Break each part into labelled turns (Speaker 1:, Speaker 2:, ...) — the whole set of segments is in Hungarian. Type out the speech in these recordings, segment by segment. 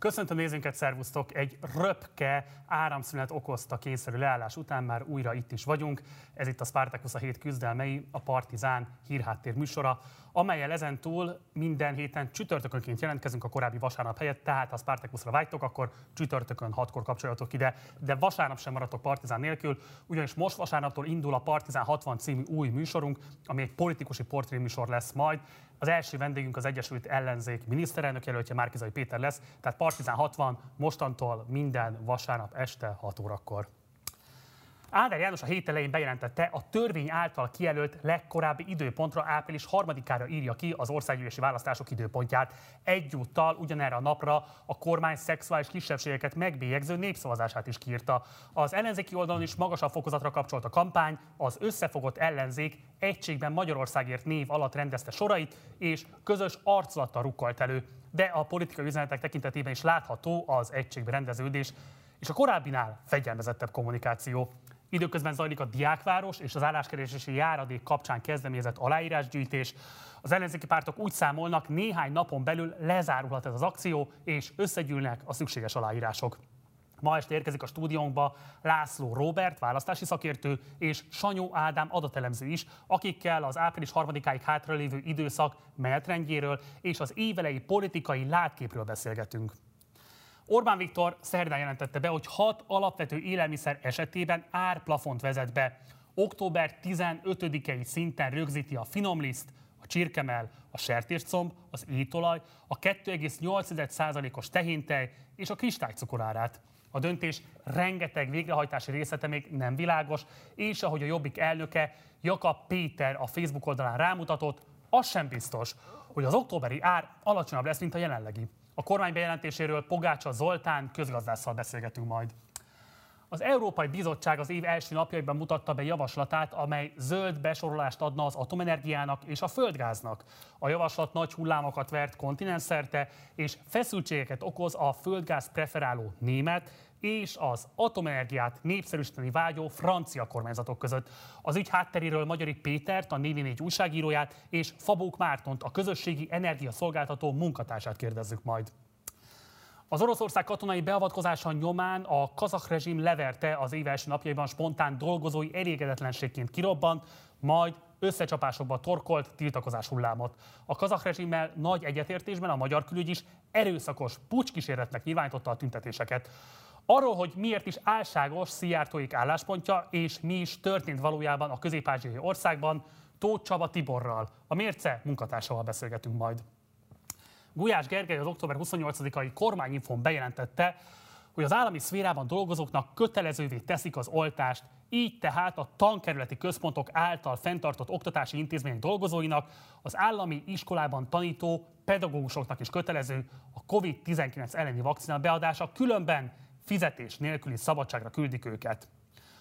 Speaker 1: Köszöntöm nézőnket, szervusztok! Egy röpke áramszünet okozta kényszerű leállás után már újra itt is vagyunk. Ez itt a Spartacus a hét küzdelmei, a Partizán hírháttér műsora, amelyel ezentúl minden héten csütörtökönként jelentkezünk a korábbi vasárnap helyett, tehát ha Spartacusra vágytok, akkor csütörtökön hatkor kapcsolatok ide, de vasárnap sem maradtok Partizán nélkül, ugyanis most vasárnaptól indul a Partizán 60 című új műsorunk, ami egy politikusi portréműsor lesz majd. Az első vendégünk az Egyesült Ellenzék miniszterelnök jelöltje Márkizai Péter lesz, tehát Partizán 60 mostantól minden vasárnap este 6 órakor. Áder János a hét elején bejelentette, a törvény által kijelölt legkorábbi időpontra április harmadikára írja ki az országgyűlési választások időpontját. Egyúttal ugyanerre a napra a kormány szexuális kisebbségeket megbélyegző népszavazását is kiírta. Az ellenzéki oldalon is magasabb fokozatra kapcsolt a kampány, az összefogott ellenzék egységben Magyarországért név alatt rendezte sorait, és közös arculattal rukkolt elő. De a politikai üzenetek tekintetében is látható az egységben rendeződés, és a korábbinál fegyelmezettebb kommunikáció. Időközben zajlik a Diákváros és az álláskeresési járadék kapcsán kezdeményezett aláírásgyűjtés. Az ellenzéki pártok úgy számolnak, néhány napon belül lezárulhat ez az akció, és összegyűlnek a szükséges aláírások. Ma este érkezik a stúdiónkba László Robert, választási szakértő, és Sanyó Ádám adatelemző is, akikkel az április harmadikáig hátralévő időszak menetrendjéről és az évelei politikai látképről beszélgetünk. Orbán Viktor szerdán jelentette be, hogy hat alapvető élelmiszer esetében árplafont vezet be. Október 15-i szinten rögzíti a finomliszt, a csirkemel, a sertéscomb, az étolaj, a 2,8%-os tehéntej és a kristálycukorárát. A döntés rengeteg végrehajtási részlete még nem világos, és ahogy a Jobbik elnöke Jakab Péter a Facebook oldalán rámutatott, az sem biztos, hogy az októberi ár alacsonyabb lesz, mint a jelenlegi. A kormány bejelentéséről Pogácsa Zoltán közgazdásszal beszélgetünk majd. Az Európai Bizottság az év első napjaiban mutatta be javaslatát, amely zöld besorolást adna az atomenergiának és a földgáznak. A javaslat nagy hullámokat vert kontinenszerte, és feszültségeket okoz a földgáz preferáló német és az atomenergiát népszerűsíteni vágyó francia kormányzatok között. Az ügy hátteréről Magyari Pétert, a 4 újságíróját, és Fabók Mártont, a közösségi energiaszolgáltató munkatársát kérdezzük majd. Az Oroszország katonai beavatkozása nyomán a kazak rezsim leverte az év első napjaiban spontán dolgozói elégedetlenségként kirobbant, majd összecsapásokba torkolt tiltakozás hullámot. A kazak rezsimmel nagy egyetértésben a magyar külügy is erőszakos pucskísérletnek nyilvánította a tüntetéseket. Arról, hogy miért is álságos Szijjártóik álláspontja, és mi is történt valójában a közép országban, Tóth Csaba Tiborral, a Mérce munkatársával beszélgetünk majd. Gulyás Gergely az október 28-ai kormányinfon bejelentette, hogy az állami szférában dolgozóknak kötelezővé teszik az oltást, így tehát a tankerületi központok által fenntartott oktatási intézmények dolgozóinak, az állami iskolában tanító pedagógusoknak is kötelező a COVID-19 elleni vakcina beadása, különben fizetés nélküli szabadságra küldik őket.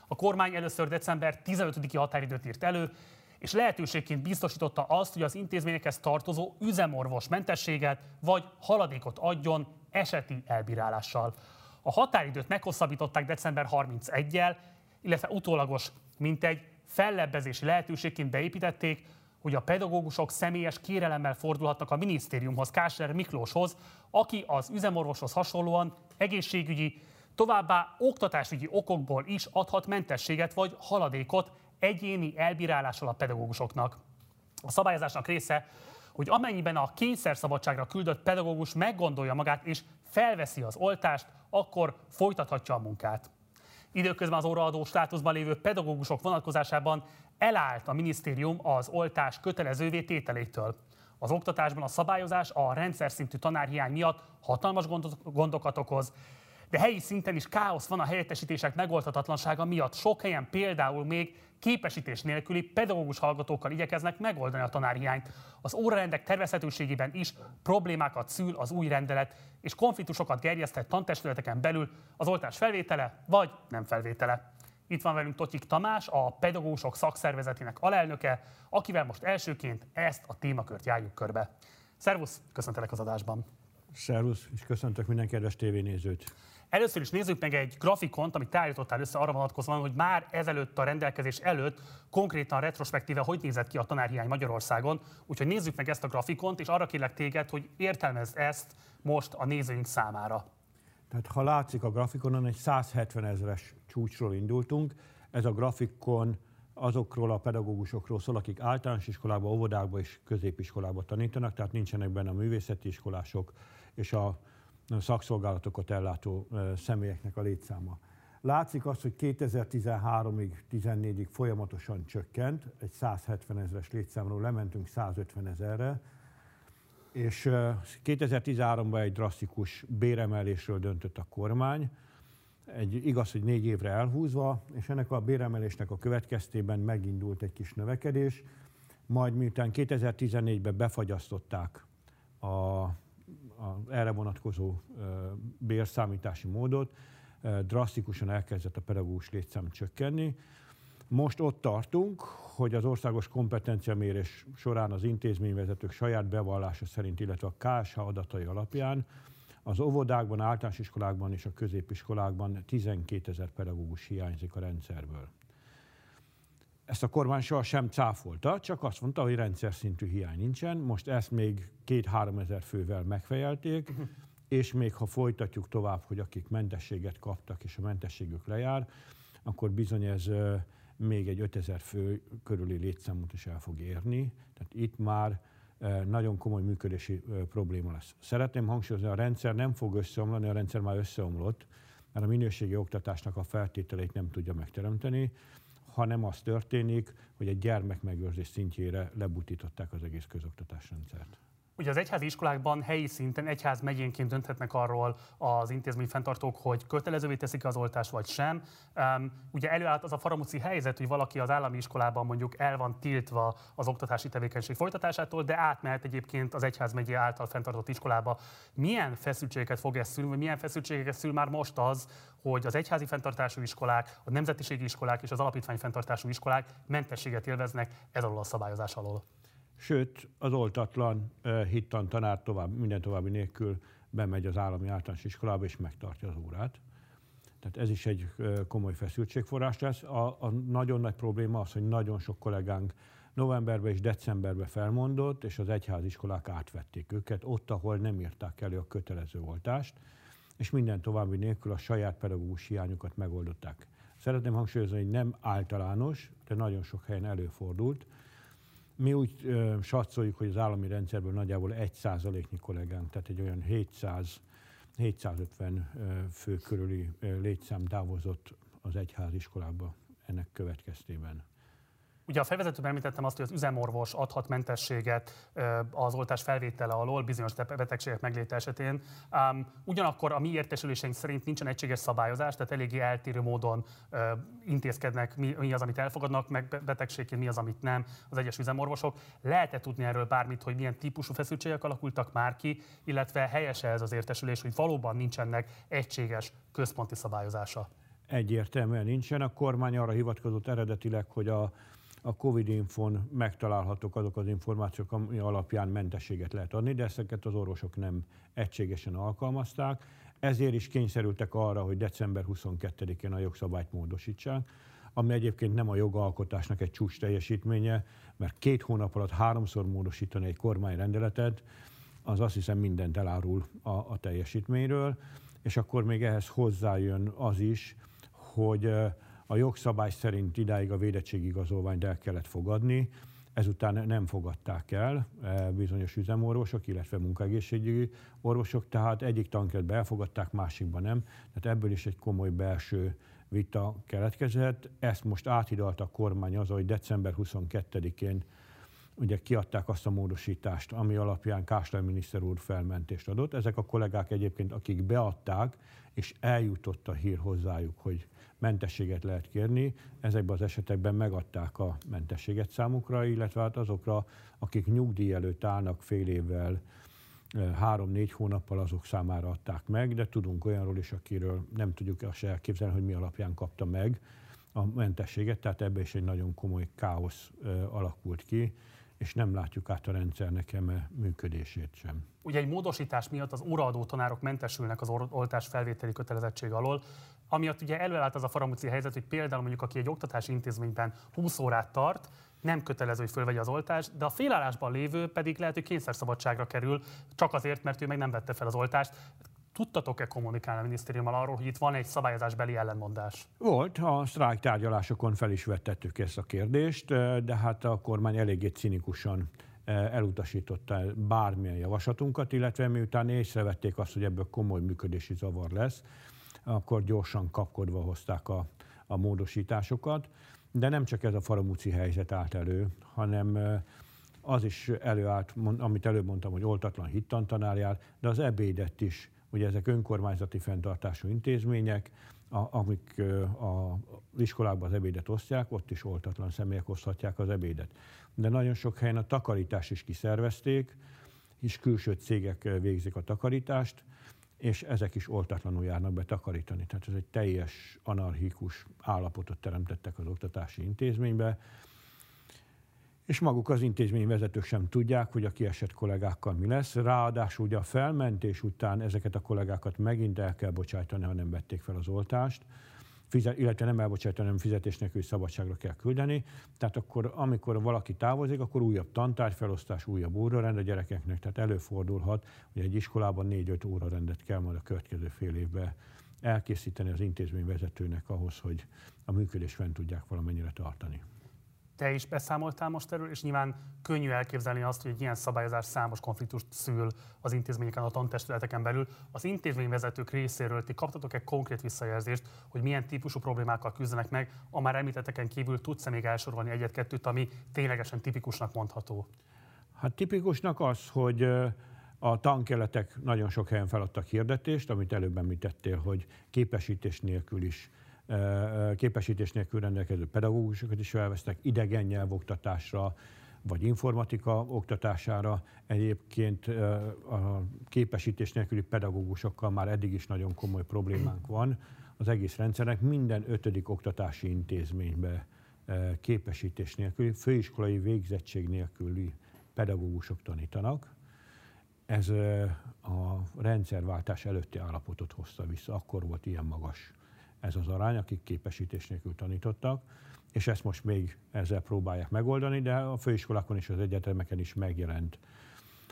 Speaker 1: A kormány először december 15-i határidőt írt elő, és lehetőségként biztosította azt, hogy az intézményekhez tartozó üzemorvos mentességet vagy haladékot adjon eseti elbírálással. A határidőt meghosszabbították december 31-jel, illetve utólagos, mint egy fellebbezési lehetőségként beépítették, hogy a pedagógusok személyes kérelemmel fordulhatnak a minisztériumhoz, Kásler Miklóshoz, aki az üzemorvoshoz hasonlóan egészségügyi, továbbá oktatásügyi okokból is adhat mentességet vagy haladékot egyéni elbírálással a pedagógusoknak. A szabályozásnak része, hogy amennyiben a kényszerszabadságra küldött pedagógus meggondolja magát és felveszi az oltást, akkor folytathatja a munkát. Időközben az óraadó státuszban lévő pedagógusok vonatkozásában elállt a minisztérium az oltás kötelezővé tételétől. Az oktatásban a szabályozás a rendszer szintű tanárhiány miatt hatalmas gondokat okoz, de helyi szinten is káosz van a helyettesítések megoldhatatlansága miatt. Sok helyen például még képesítés nélküli pedagógus hallgatókkal igyekeznek megoldani a tanárhiányt. Az órarendek tervezhetőségében is problémákat szül az új rendelet, és konfliktusokat gerjeszthet tantestületeken belül az oltás felvétele vagy nem felvétele. Itt van velünk Totyik Tamás, a pedagógusok szakszervezetének alelnöke, akivel most elsőként ezt a témakört járjuk körbe. Szervusz, köszöntelek az adásban.
Speaker 2: Szervusz, és köszöntök minden kedves tévénézőt.
Speaker 1: Először is nézzük meg egy grafikont, amit te állítottál össze arra vonatkozóan, hogy már ezelőtt a rendelkezés előtt konkrétan retrospektíve hogy nézett ki a tanárhiány Magyarországon. Úgyhogy nézzük meg ezt a grafikont, és arra kérlek téged, hogy értelmezd ezt most a nézőink számára.
Speaker 2: Tehát ha látszik a grafikonon, egy 170 ezeres csúcsról indultunk. Ez a grafikon azokról a pedagógusokról szól, akik általános iskolába, óvodákba és középiskolába tanítanak, tehát nincsenek benne a művészeti iskolások és a szakszolgálatokat ellátó személyeknek a létszáma. Látszik azt, hogy 2013-ig, 14-ig folyamatosan csökkent, egy 170 ezeres létszámról lementünk 150 ezerre, és 2013-ban egy drasztikus béremelésről döntött a kormány, egy, igaz, hogy négy évre elhúzva, és ennek a béremelésnek a következtében megindult egy kis növekedés, majd miután 2014-ben befagyasztották a, a erre vonatkozó bérszámítási módot, drasztikusan elkezdett a pedagógus létszám csökkenni. Most ott tartunk, hogy az országos kompetenciamérés során az intézményvezetők saját bevallása szerint, illetve a KSH adatai alapján az óvodákban, általános iskolákban és a középiskolákban 12 ezer pedagógus hiányzik a rendszerből. Ezt a kormány soha sem cáfolta, csak azt mondta, hogy rendszer szintű hiány nincsen. Most ezt még két-három ezer fővel megfejelték, uh-huh. és még ha folytatjuk tovább, hogy akik mentességet kaptak, és a mentességük lejár, akkor bizony ez még egy 5000 fő körüli létszámot is el fog érni. Tehát itt már nagyon komoly működési probléma lesz. Szeretném hangsúlyozni, a rendszer nem fog összeomlani, a rendszer már összeomlott, mert a minőségi oktatásnak a feltételeit nem tudja megteremteni, hanem az történik, hogy egy gyermekmegőrzés szintjére lebutították az egész közoktatásrendszert.
Speaker 1: Ugye az egyházi iskolákban helyi szinten egyház megyénként dönthetnek arról az intézmény fenntartók, hogy kötelezővé teszik az oltást vagy sem. Um, ugye előállt az a faramuci helyzet, hogy valaki az állami iskolában mondjuk el van tiltva az oktatási tevékenység folytatásától, de átmehet egyébként az egyház megyé által fenntartott iskolába. Milyen feszültségeket fog ez szülni, vagy milyen feszültségeket szül már most az, hogy az egyházi fenntartású iskolák, a nemzetiségi iskolák és az alapítvány fenntartású iskolák mentességet élveznek ez alól a szabályozás alól?
Speaker 2: Sőt, az oltatlan hittan tanár tovább, minden további nélkül bemegy az állami általános iskolába és megtartja az órát. Tehát ez is egy komoly feszültségforrás lesz. A, a nagyon nagy probléma az, hogy nagyon sok kollégánk novemberben és decemberben felmondott, és az egyháziskolák átvették őket, ott, ahol nem írták elő a kötelező oltást, és minden további nélkül a saját pedagógus hiányukat megoldották. Szeretném hangsúlyozni, hogy nem általános, de nagyon sok helyen előfordult, mi úgy ö, satszoljuk, hogy az állami rendszerből nagyjából 1 százaléknyi kollégánk, tehát egy olyan 700 750 fő körüli létszám távozott az egyháziskolába ennek következtében.
Speaker 1: Ugye a felvezetőben említettem azt, hogy az üzemorvos adhat mentességet az oltás felvétele alól bizonyos betegségek megléte esetén. ugyanakkor a mi értesüléseink szerint nincsen egységes szabályozás, tehát eléggé eltérő módon intézkednek, mi, az, amit elfogadnak, meg betegségként mi az, amit nem az egyes üzemorvosok. Lehet-e tudni erről bármit, hogy milyen típusú feszültségek alakultak már ki, illetve helyese ez az értesülés, hogy valóban nincsenek egységes központi szabályozása?
Speaker 2: Egyértelműen nincsen. A kormány arra hivatkozott eredetileg, hogy a a Covid infon megtalálhatók azok az információk, ami alapján mentességet lehet adni, de ezeket az orvosok nem egységesen alkalmazták. Ezért is kényszerültek arra, hogy december 22-én a jogszabályt módosítsák, ami egyébként nem a jogalkotásnak egy csúcs teljesítménye, mert két hónap alatt háromszor módosítani egy kormányrendeletet, az azt hiszem mindent elárul a, a teljesítményről, és akkor még ehhez hozzájön az is, hogy a jogszabály szerint idáig a védettségigazolványt el kellett fogadni, ezután nem fogadták el e, bizonyos üzemorvosok, illetve munkaegészségügyi orvosok, tehát egyik tanketbe elfogadták, másikban nem. Tehát ebből is egy komoly belső vita keletkezett. Ezt most áthidalta a kormány az, hogy december 22-én ugye kiadták azt a módosítást, ami alapján Kásler miniszter úr felmentést adott. Ezek a kollégák egyébként, akik beadták, és eljutott a hír hozzájuk, hogy mentességet lehet kérni. Ezekben az esetekben megadták a mentességet számukra, illetve hát azokra, akik nyugdíj előtt állnak fél évvel, három-négy hónappal azok számára adták meg, de tudunk olyanról is, akiről nem tudjuk azt elképzelni, hogy mi alapján kapta meg a mentességet, tehát ebbe is egy nagyon komoly káosz alakult ki, és nem látjuk át a rendszernek eme működését sem.
Speaker 1: Ugye egy módosítás miatt az óraadó tanárok mentesülnek az oltás felvételi kötelezettség alól, amiatt ugye előállt az a faramúci helyzet, hogy például mondjuk aki egy oktatási intézményben 20 órát tart, nem kötelező, hogy fölvegye az oltást, de a félállásban lévő pedig lehet, hogy kényszerszabadságra kerül, csak azért, mert ő meg nem vette fel az oltást. Tudtatok-e kommunikálni a minisztériummal arról, hogy itt van egy szabályozásbeli ellenmondás?
Speaker 2: Volt, a sztrájk tárgyalásokon fel is vettettük ezt a kérdést, de hát a kormány eléggé cinikusan elutasította bármilyen javaslatunkat, illetve miután észrevették azt, hogy ebből komoly működési zavar lesz, akkor gyorsan kapkodva hozták a, a módosításokat. De nem csak ez a faramúci helyzet állt elő, hanem az is előállt, amit előbb mondtam, hogy oltatlan hittantanár jár, de az ebédet is, ugye ezek önkormányzati fenntartású intézmények, a, amik a, az iskolákban az ebédet osztják, ott is oltatlan személyek oszthatják az ebédet. De nagyon sok helyen a takarítás is kiszervezték, és külső cégek végzik a takarítást, és ezek is oltatlanul járnak be takarítani. Tehát ez egy teljes anarchikus állapotot teremtettek az oktatási intézménybe, és maguk az intézményvezetők sem tudják, hogy a kiesett kollégákkal mi lesz. Ráadásul ugye a felmentés után ezeket a kollégákat megint el kell bocsájtani, ha nem vették fel az oltást fizet, illetve nem elbocsátani, hanem fizetés nélkül szabadságra kell küldeni. Tehát akkor, amikor valaki távozik, akkor újabb tantárgyfelosztás, újabb órarend a gyerekeknek. Tehát előfordulhat, hogy egy iskolában 4-5 órarendet kell majd a következő fél évben elkészíteni az intézmény vezetőnek ahhoz, hogy a működés fent tudják valamennyire tartani.
Speaker 1: Te is beszámoltál most erről, és nyilván könnyű elképzelni azt, hogy egy ilyen szabályozás számos konfliktust szül az intézményeken, a tantestületeken belül. Az intézményvezetők részéről ti kaptatok-e konkrét visszajelzést, hogy milyen típusú problémákkal küzdenek meg, a már említetteken kívül tudsz-e még elsorolni egyet-kettőt, ami ténylegesen tipikusnak mondható?
Speaker 2: Hát tipikusnak az, hogy a tankeletek nagyon sok helyen feladtak hirdetést, amit előbb említettél, hogy képesítés nélkül is képesítés nélkül rendelkező pedagógusokat is felvesznek idegen nyelvoktatásra, vagy informatika oktatására. Egyébként a képesítés nélküli pedagógusokkal már eddig is nagyon komoly problémánk van. Az egész rendszernek minden ötödik oktatási intézménybe képesítés nélküli, főiskolai végzettség nélküli pedagógusok tanítanak. Ez a rendszerváltás előtti állapotot hozta vissza, akkor volt ilyen magas ez az arány, akik képesítés nélkül tanítottak, és ezt most még ezzel próbálják megoldani, de a főiskolákon és az egyetemeken is megjelent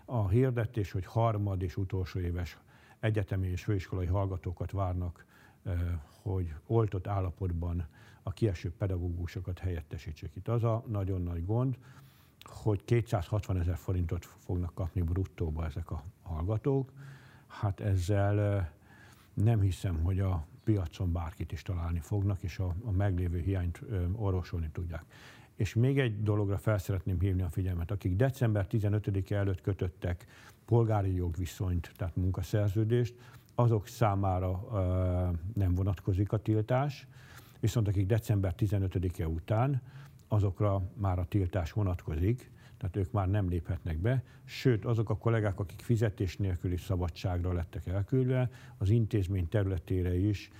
Speaker 2: a hirdetés, hogy harmad és utolsó éves egyetemi és főiskolai hallgatókat várnak, hogy oltott állapotban a kieső pedagógusokat helyettesítsék. Itt az a nagyon nagy gond, hogy 260 ezer forintot fognak kapni bruttóba ezek a hallgatók. Hát ezzel nem hiszem, hogy a piacon bárkit is találni fognak, és a, a meglévő hiányt ö, orvosolni tudják. És még egy dologra fel szeretném hívni a figyelmet. Akik december 15-e előtt kötöttek polgári jogviszonyt, tehát munkaszerződést, azok számára ö, nem vonatkozik a tiltás, viszont akik december 15-e után, azokra már a tiltás vonatkozik, tehát ők már nem léphetnek be, sőt azok a kollégák, akik fizetés nélküli szabadságra lettek elküldve, az intézmény területére is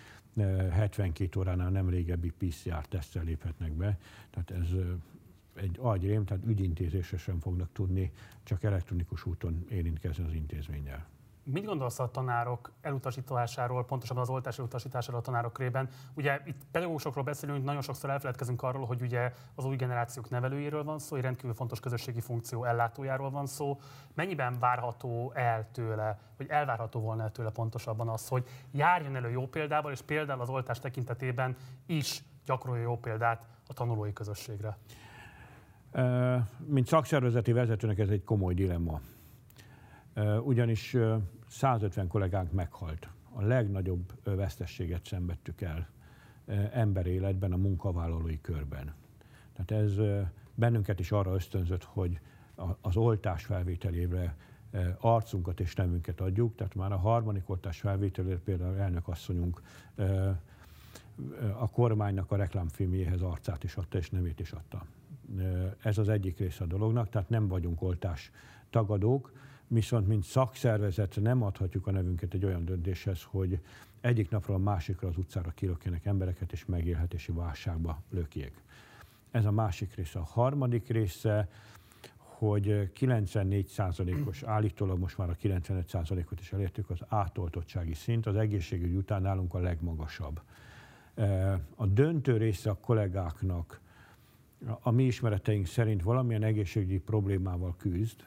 Speaker 2: 72 eh, óránál nem régebbi PCR-tesztel léphetnek be, tehát ez eh, egy agyrém, tehát ügyintézésre sem fognak tudni csak elektronikus úton érintkezni az intézménnyel.
Speaker 1: Mit gondolsz a tanárok elutasításáról, pontosabban az oltás elutasításáról a tanárok körében? Ugye itt pedagógusokról beszélünk, nagyon sokszor elfeledkezünk arról, hogy ugye az új generációk nevelőjéről van szó, egy rendkívül fontos közösségi funkció ellátójáról van szó. Mennyiben várható el tőle, vagy elvárható volna el tőle pontosabban az, hogy járjon elő jó példával, és például az oltás tekintetében is gyakorolja jó példát a tanulói közösségre?
Speaker 2: Mint szakszervezeti vezetőnek ez egy komoly dilemma. Ugyanis 150 kollégánk meghalt. A legnagyobb vesztességet szenvedtük el emberéletben, a munkavállalói körben. Tehát ez bennünket is arra ösztönzött, hogy az oltás felvételébre arcunkat és nevünket adjuk, tehát már a harmadik oltás felvételére például elnökasszonyunk a kormánynak a reklámfilmjéhez arcát is adta és nevét is adta. Ez az egyik része a dolognak, tehát nem vagyunk oltás tagadók, viszont mint szakszervezet nem adhatjuk a nevünket egy olyan döntéshez, hogy egyik napról a másikra az utcára kilökjenek embereket, és megélhetési válságba lökjék. Ez a másik része. A harmadik része, hogy 94%-os, állítólag most már a 95%-ot is elértük, az átoltottsági szint az egészségügy után nálunk a legmagasabb. A döntő része a kollégáknak a mi ismereteink szerint valamilyen egészségügyi problémával küzd,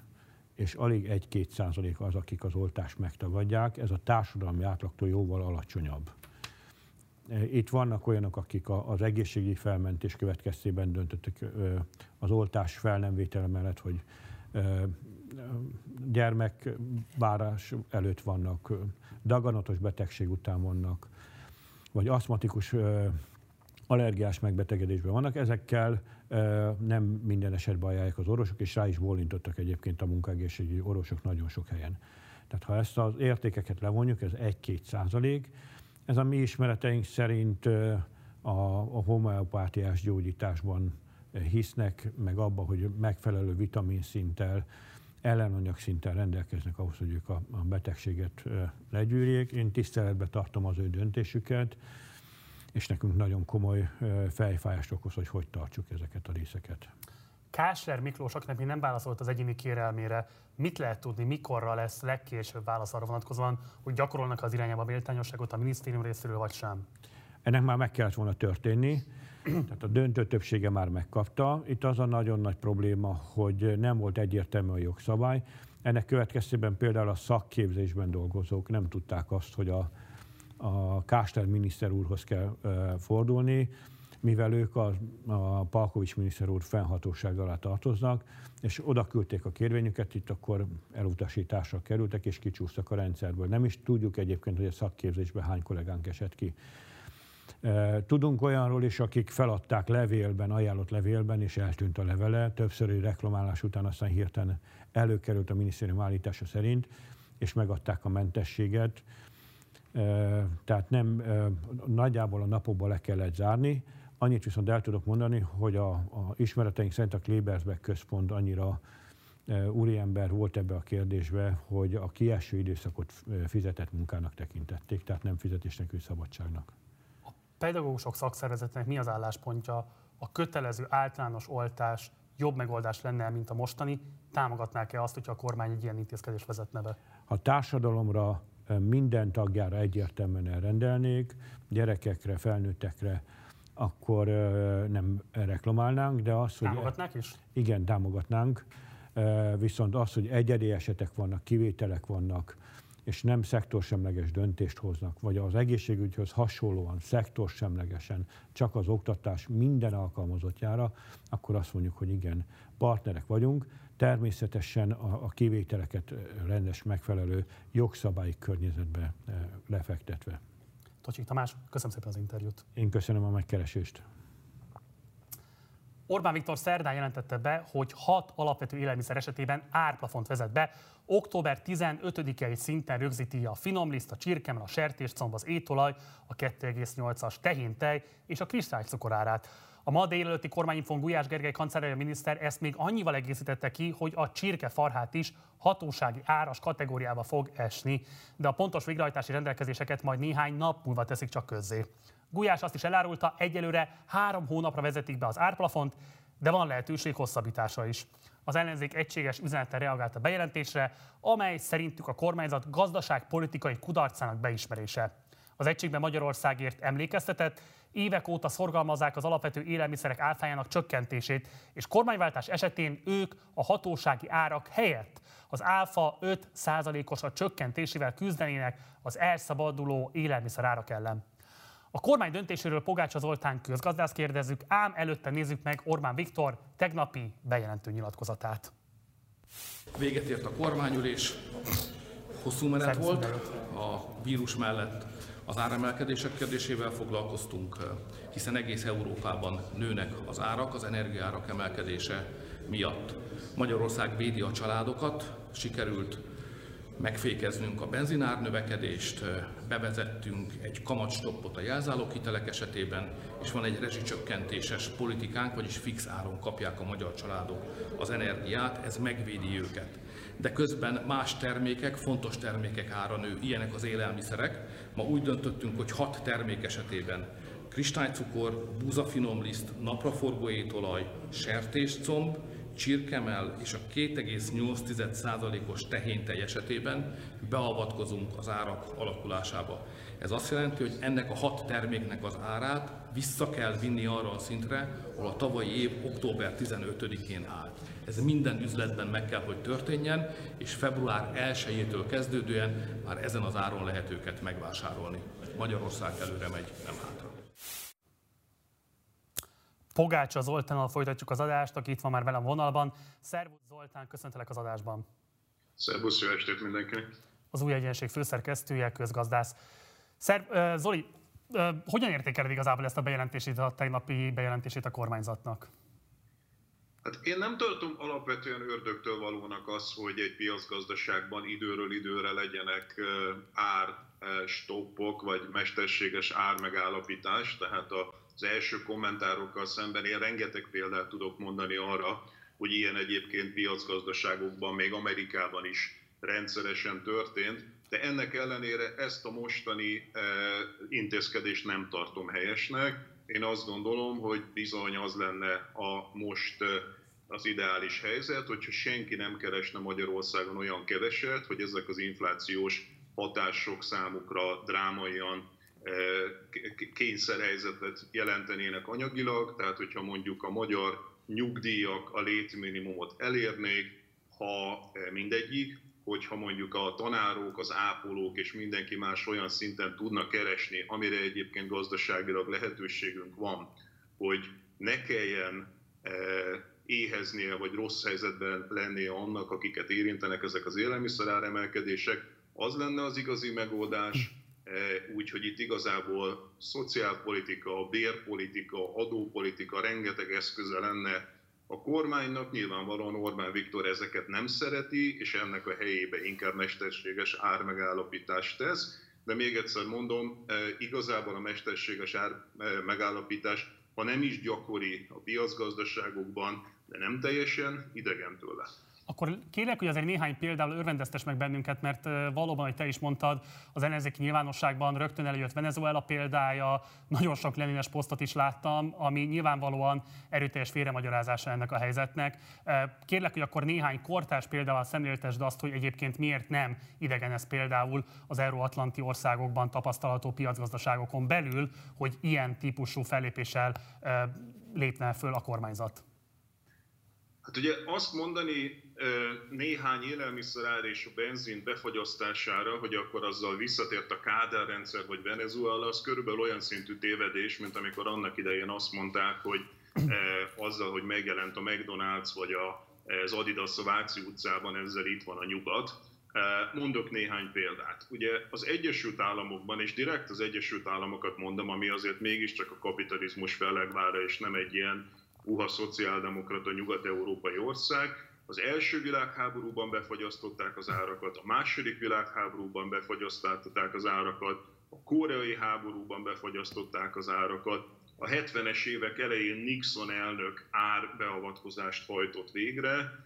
Speaker 2: és alig 1-2 százalék az, akik az oltást megtagadják. Ez a társadalmi átlagtól jóval alacsonyabb. Itt vannak olyanok, akik az egészségügyi felmentés következtében döntöttek az oltás fel nem vétele mellett, hogy gyermekvárás előtt vannak, daganatos betegség után vannak, vagy aszmatikus allergiás megbetegedésben vannak. Ezekkel nem minden esetben ajánlják az orvosok, és rá is bólintottak egyébként a munkaegészségügyi orvosok nagyon sok helyen. Tehát ha ezt az értékeket levonjuk, ez 1-2 százalék, ez a mi ismereteink szerint a, a homeopátiás gyógyításban hisznek, meg abban, hogy megfelelő vitaminszinttel, ellenanyag szinten rendelkeznek ahhoz, hogy ők a, a betegséget legyűrjék. Én tiszteletbe tartom az ő döntésüket, és nekünk nagyon komoly fejfájást okoz, hogy hogy tartsuk ezeket a részeket.
Speaker 1: Kásler Miklós, akinek még nem válaszolt az egyéni kérelmére, mit lehet tudni, mikorra lesz legkésőbb válasz arra vonatkozóan, hogy gyakorolnak az irányába méltányosságot a minisztérium részéről, vagy sem?
Speaker 2: Ennek már meg kellett volna történni, tehát a döntő többsége már megkapta. Itt az a nagyon nagy probléma, hogy nem volt egyértelmű a jogszabály. Ennek következtében például a szakképzésben dolgozók nem tudták azt, hogy a, a Kásler miniszter úrhoz kell fordulni, mivel ők a, a Palkovics miniszter úr fennhatóság alá tartoznak, és oda küldték a kérvényüket, itt akkor elutasításra kerültek, és kicsúsztak a rendszerből. Nem is tudjuk egyébként, hogy a szakképzésben hány kollégánk esett ki. Tudunk olyanról is, akik feladták levélben, ajánlott levélben, és eltűnt a levele. Többszöri reklamálás után aztán hirtelen előkerült a minisztérium állítása szerint, és megadták a mentességet. Tehát nem, nagyjából a napokban le kellett zárni. Annyit viszont el tudok mondani, hogy a, a ismereteink szerint a Klebersbeck központ annyira úriember volt ebbe a kérdésbe, hogy a kieső időszakot fizetett munkának tekintették, tehát nem fizetésnek, szabadságnak.
Speaker 1: A pedagógusok szakszervezetnek mi az álláspontja? A kötelező általános oltás jobb megoldás lenne, mint a mostani? Támogatnák-e azt, hogyha a kormány egy ilyen intézkedést vezetne be?
Speaker 2: A társadalomra minden tagjára egyértelműen elrendelnék, gyerekekre, felnőttekre, akkor nem reklamálnánk, de az,
Speaker 1: hogy... Támogatnák is?
Speaker 2: Igen, támogatnánk. Viszont az, hogy egyedi esetek vannak, kivételek vannak, és nem szektorsemleges döntést hoznak, vagy az egészségügyhöz hasonlóan szektorsemlegesen csak az oktatás minden alkalmazottjára, akkor azt mondjuk, hogy igen, partnerek vagyunk, természetesen a, a kivételeket rendes, megfelelő jogszabályi környezetbe lefektetve.
Speaker 1: Tocsik Tamás, köszönöm szépen az interjút.
Speaker 2: Én köszönöm a megkeresést.
Speaker 1: Orbán Viktor szerdán jelentette be, hogy hat alapvető élelmiszer esetében árplafont vezet be. Október 15-i szinten rögzíti a finomliszt, a csirkemel, a sertéscomb, az étolaj, a 2,8-as tehéntej és a kristálycukorárát. A ma délelőtti kormányinfon Gulyás Gergely kancellárja miniszter ezt még annyival egészítette ki, hogy a csirkefarhát is hatósági áras kategóriába fog esni, de a pontos végrehajtási rendelkezéseket majd néhány nap múlva teszik csak közzé. Gulyás azt is elárulta, egyelőre három hónapra vezetik be az árplafont, de van lehetőség hosszabbításra is. Az ellenzék egységes üzenete reagált a bejelentésre, amely szerintük a kormányzat gazdaságpolitikai kudarcának beismerése. Az egységben Magyarországért emlékeztetett, évek óta szorgalmazzák az alapvető élelmiszerek áfájának csökkentését, és kormányváltás esetén ők a hatósági árak helyett az áfa 5%-os a csökkentésével küzdenének az elszabaduló élelmiszer árak ellen. A kormány döntéséről Pogácsa Zoltán közgazdász kérdezzük, ám előtte nézzük meg Orbán Viktor tegnapi bejelentő nyilatkozatát.
Speaker 3: Véget ért a kormányülés, hosszú menet volt, a vírus mellett az áremelkedések kérdésével foglalkoztunk, hiszen egész Európában nőnek az árak, az energiárak emelkedése miatt. Magyarország védi a családokat, sikerült megfékeznünk a benzinár növekedést, bevezettünk egy kamatstoppot a jelzálóghitelek esetében, és van egy rezsicsökkentéses politikánk, vagyis fix áron kapják a magyar családok az energiát, ez megvédi őket. De közben más termékek, fontos termékek ára nő, ilyenek az élelmiszerek. Ma úgy döntöttünk, hogy hat termék esetében kristálycukor, búzafinomliszt, napraforgó étolaj, sertéscomb, csirkemel és a 2,8%-os tehénytej esetében beavatkozunk az árak alakulásába. Ez azt jelenti, hogy ennek a hat terméknek az árát vissza kell vinni arra a szintre, ahol a tavalyi év október 15-én állt. Ez minden üzletben meg kell, hogy történjen, és február 1-től kezdődően már ezen az áron lehet őket megvásárolni. Magyarország előre megy, nem hátra.
Speaker 1: Pogácsa Zoltánnal folytatjuk az adást, aki itt van már velem vonalban. Szervusz Zoltán, köszöntelek az adásban.
Speaker 4: Szervusz, jó estét mindenkinek.
Speaker 1: Az új egyenség főszerkesztője, közgazdász. Szer- Zoli, hogyan értékeled igazából ezt a bejelentését, a tegnapi bejelentését a kormányzatnak?
Speaker 4: Hát én nem tartom alapvetően ördögtől valónak az, hogy egy piacgazdaságban időről időre legyenek ár stoppok, vagy mesterséges ármegállapítás. Tehát az első kommentárokkal szemben én rengeteg példát tudok mondani arra, hogy ilyen egyébként piacgazdaságokban, még Amerikában is rendszeresen történt de ennek ellenére ezt a mostani intézkedést nem tartom helyesnek. Én azt gondolom, hogy bizony az lenne a most az ideális helyzet, hogyha senki nem keresne Magyarországon olyan keveset, hogy ezek az inflációs hatások számukra drámaian kényszerhelyzetet jelentenének anyagilag, tehát hogyha mondjuk a magyar nyugdíjak a létminimumot elérnék, ha mindegyik, hogyha mondjuk a tanárok, az ápolók és mindenki más olyan szinten tudnak keresni, amire egyébként gazdaságilag lehetőségünk van, hogy ne kelljen e, éheznie vagy rossz helyzetben lennie annak, akiket érintenek ezek az élelmiszeráremelkedések, az lenne az igazi megoldás, e, úgyhogy itt igazából szociálpolitika, bérpolitika, adópolitika, rengeteg eszköze lenne a kormánynak nyilvánvalóan Orbán Viktor ezeket nem szereti, és ennek a helyébe inkább mesterséges ármegállapítást tesz. De még egyszer mondom, e, igazából a mesterséges ármegállapítás, ha nem is gyakori a piacgazdaságokban, de nem teljesen idegen tőle.
Speaker 1: Akkor kérlek, hogy azért néhány példával örvendeztes meg bennünket, mert valóban, hogy te is mondtad, az ellenzéki nyilvánosságban rögtön előjött Venezuela példája, nagyon sok lenines posztot is láttam, ami nyilvánvalóan erőteljes félremagyarázása ennek a helyzetnek. Kérlek, hogy akkor néhány kortárs példával szemléltesd azt, hogy egyébként miért nem idegen ez például az euróatlanti országokban tapasztalható piacgazdaságokon belül, hogy ilyen típusú fellépéssel lépne föl a kormányzat.
Speaker 4: Hát ugye azt mondani néhány élelmiszerár és a benzin befagyasztására, hogy akkor azzal visszatért a Kádár rendszer vagy Venezuela, az körülbelül olyan szintű tévedés, mint amikor annak idején azt mondták, hogy azzal, hogy megjelent a McDonald's vagy az Adidas a Váci utcában, ezzel itt van a nyugat. Mondok néhány példát. Ugye az Egyesült Államokban, és direkt az Egyesült Államokat mondom, ami azért mégiscsak a kapitalizmus fellegvára, és nem egy ilyen puha szociáldemokrata nyugat-európai ország. Az első világháborúban befagyasztották az árakat, a második világháborúban befagyasztották az árakat, a koreai háborúban befagyasztották az árakat, a 70-es évek elején Nixon elnök árbeavatkozást hajtott végre,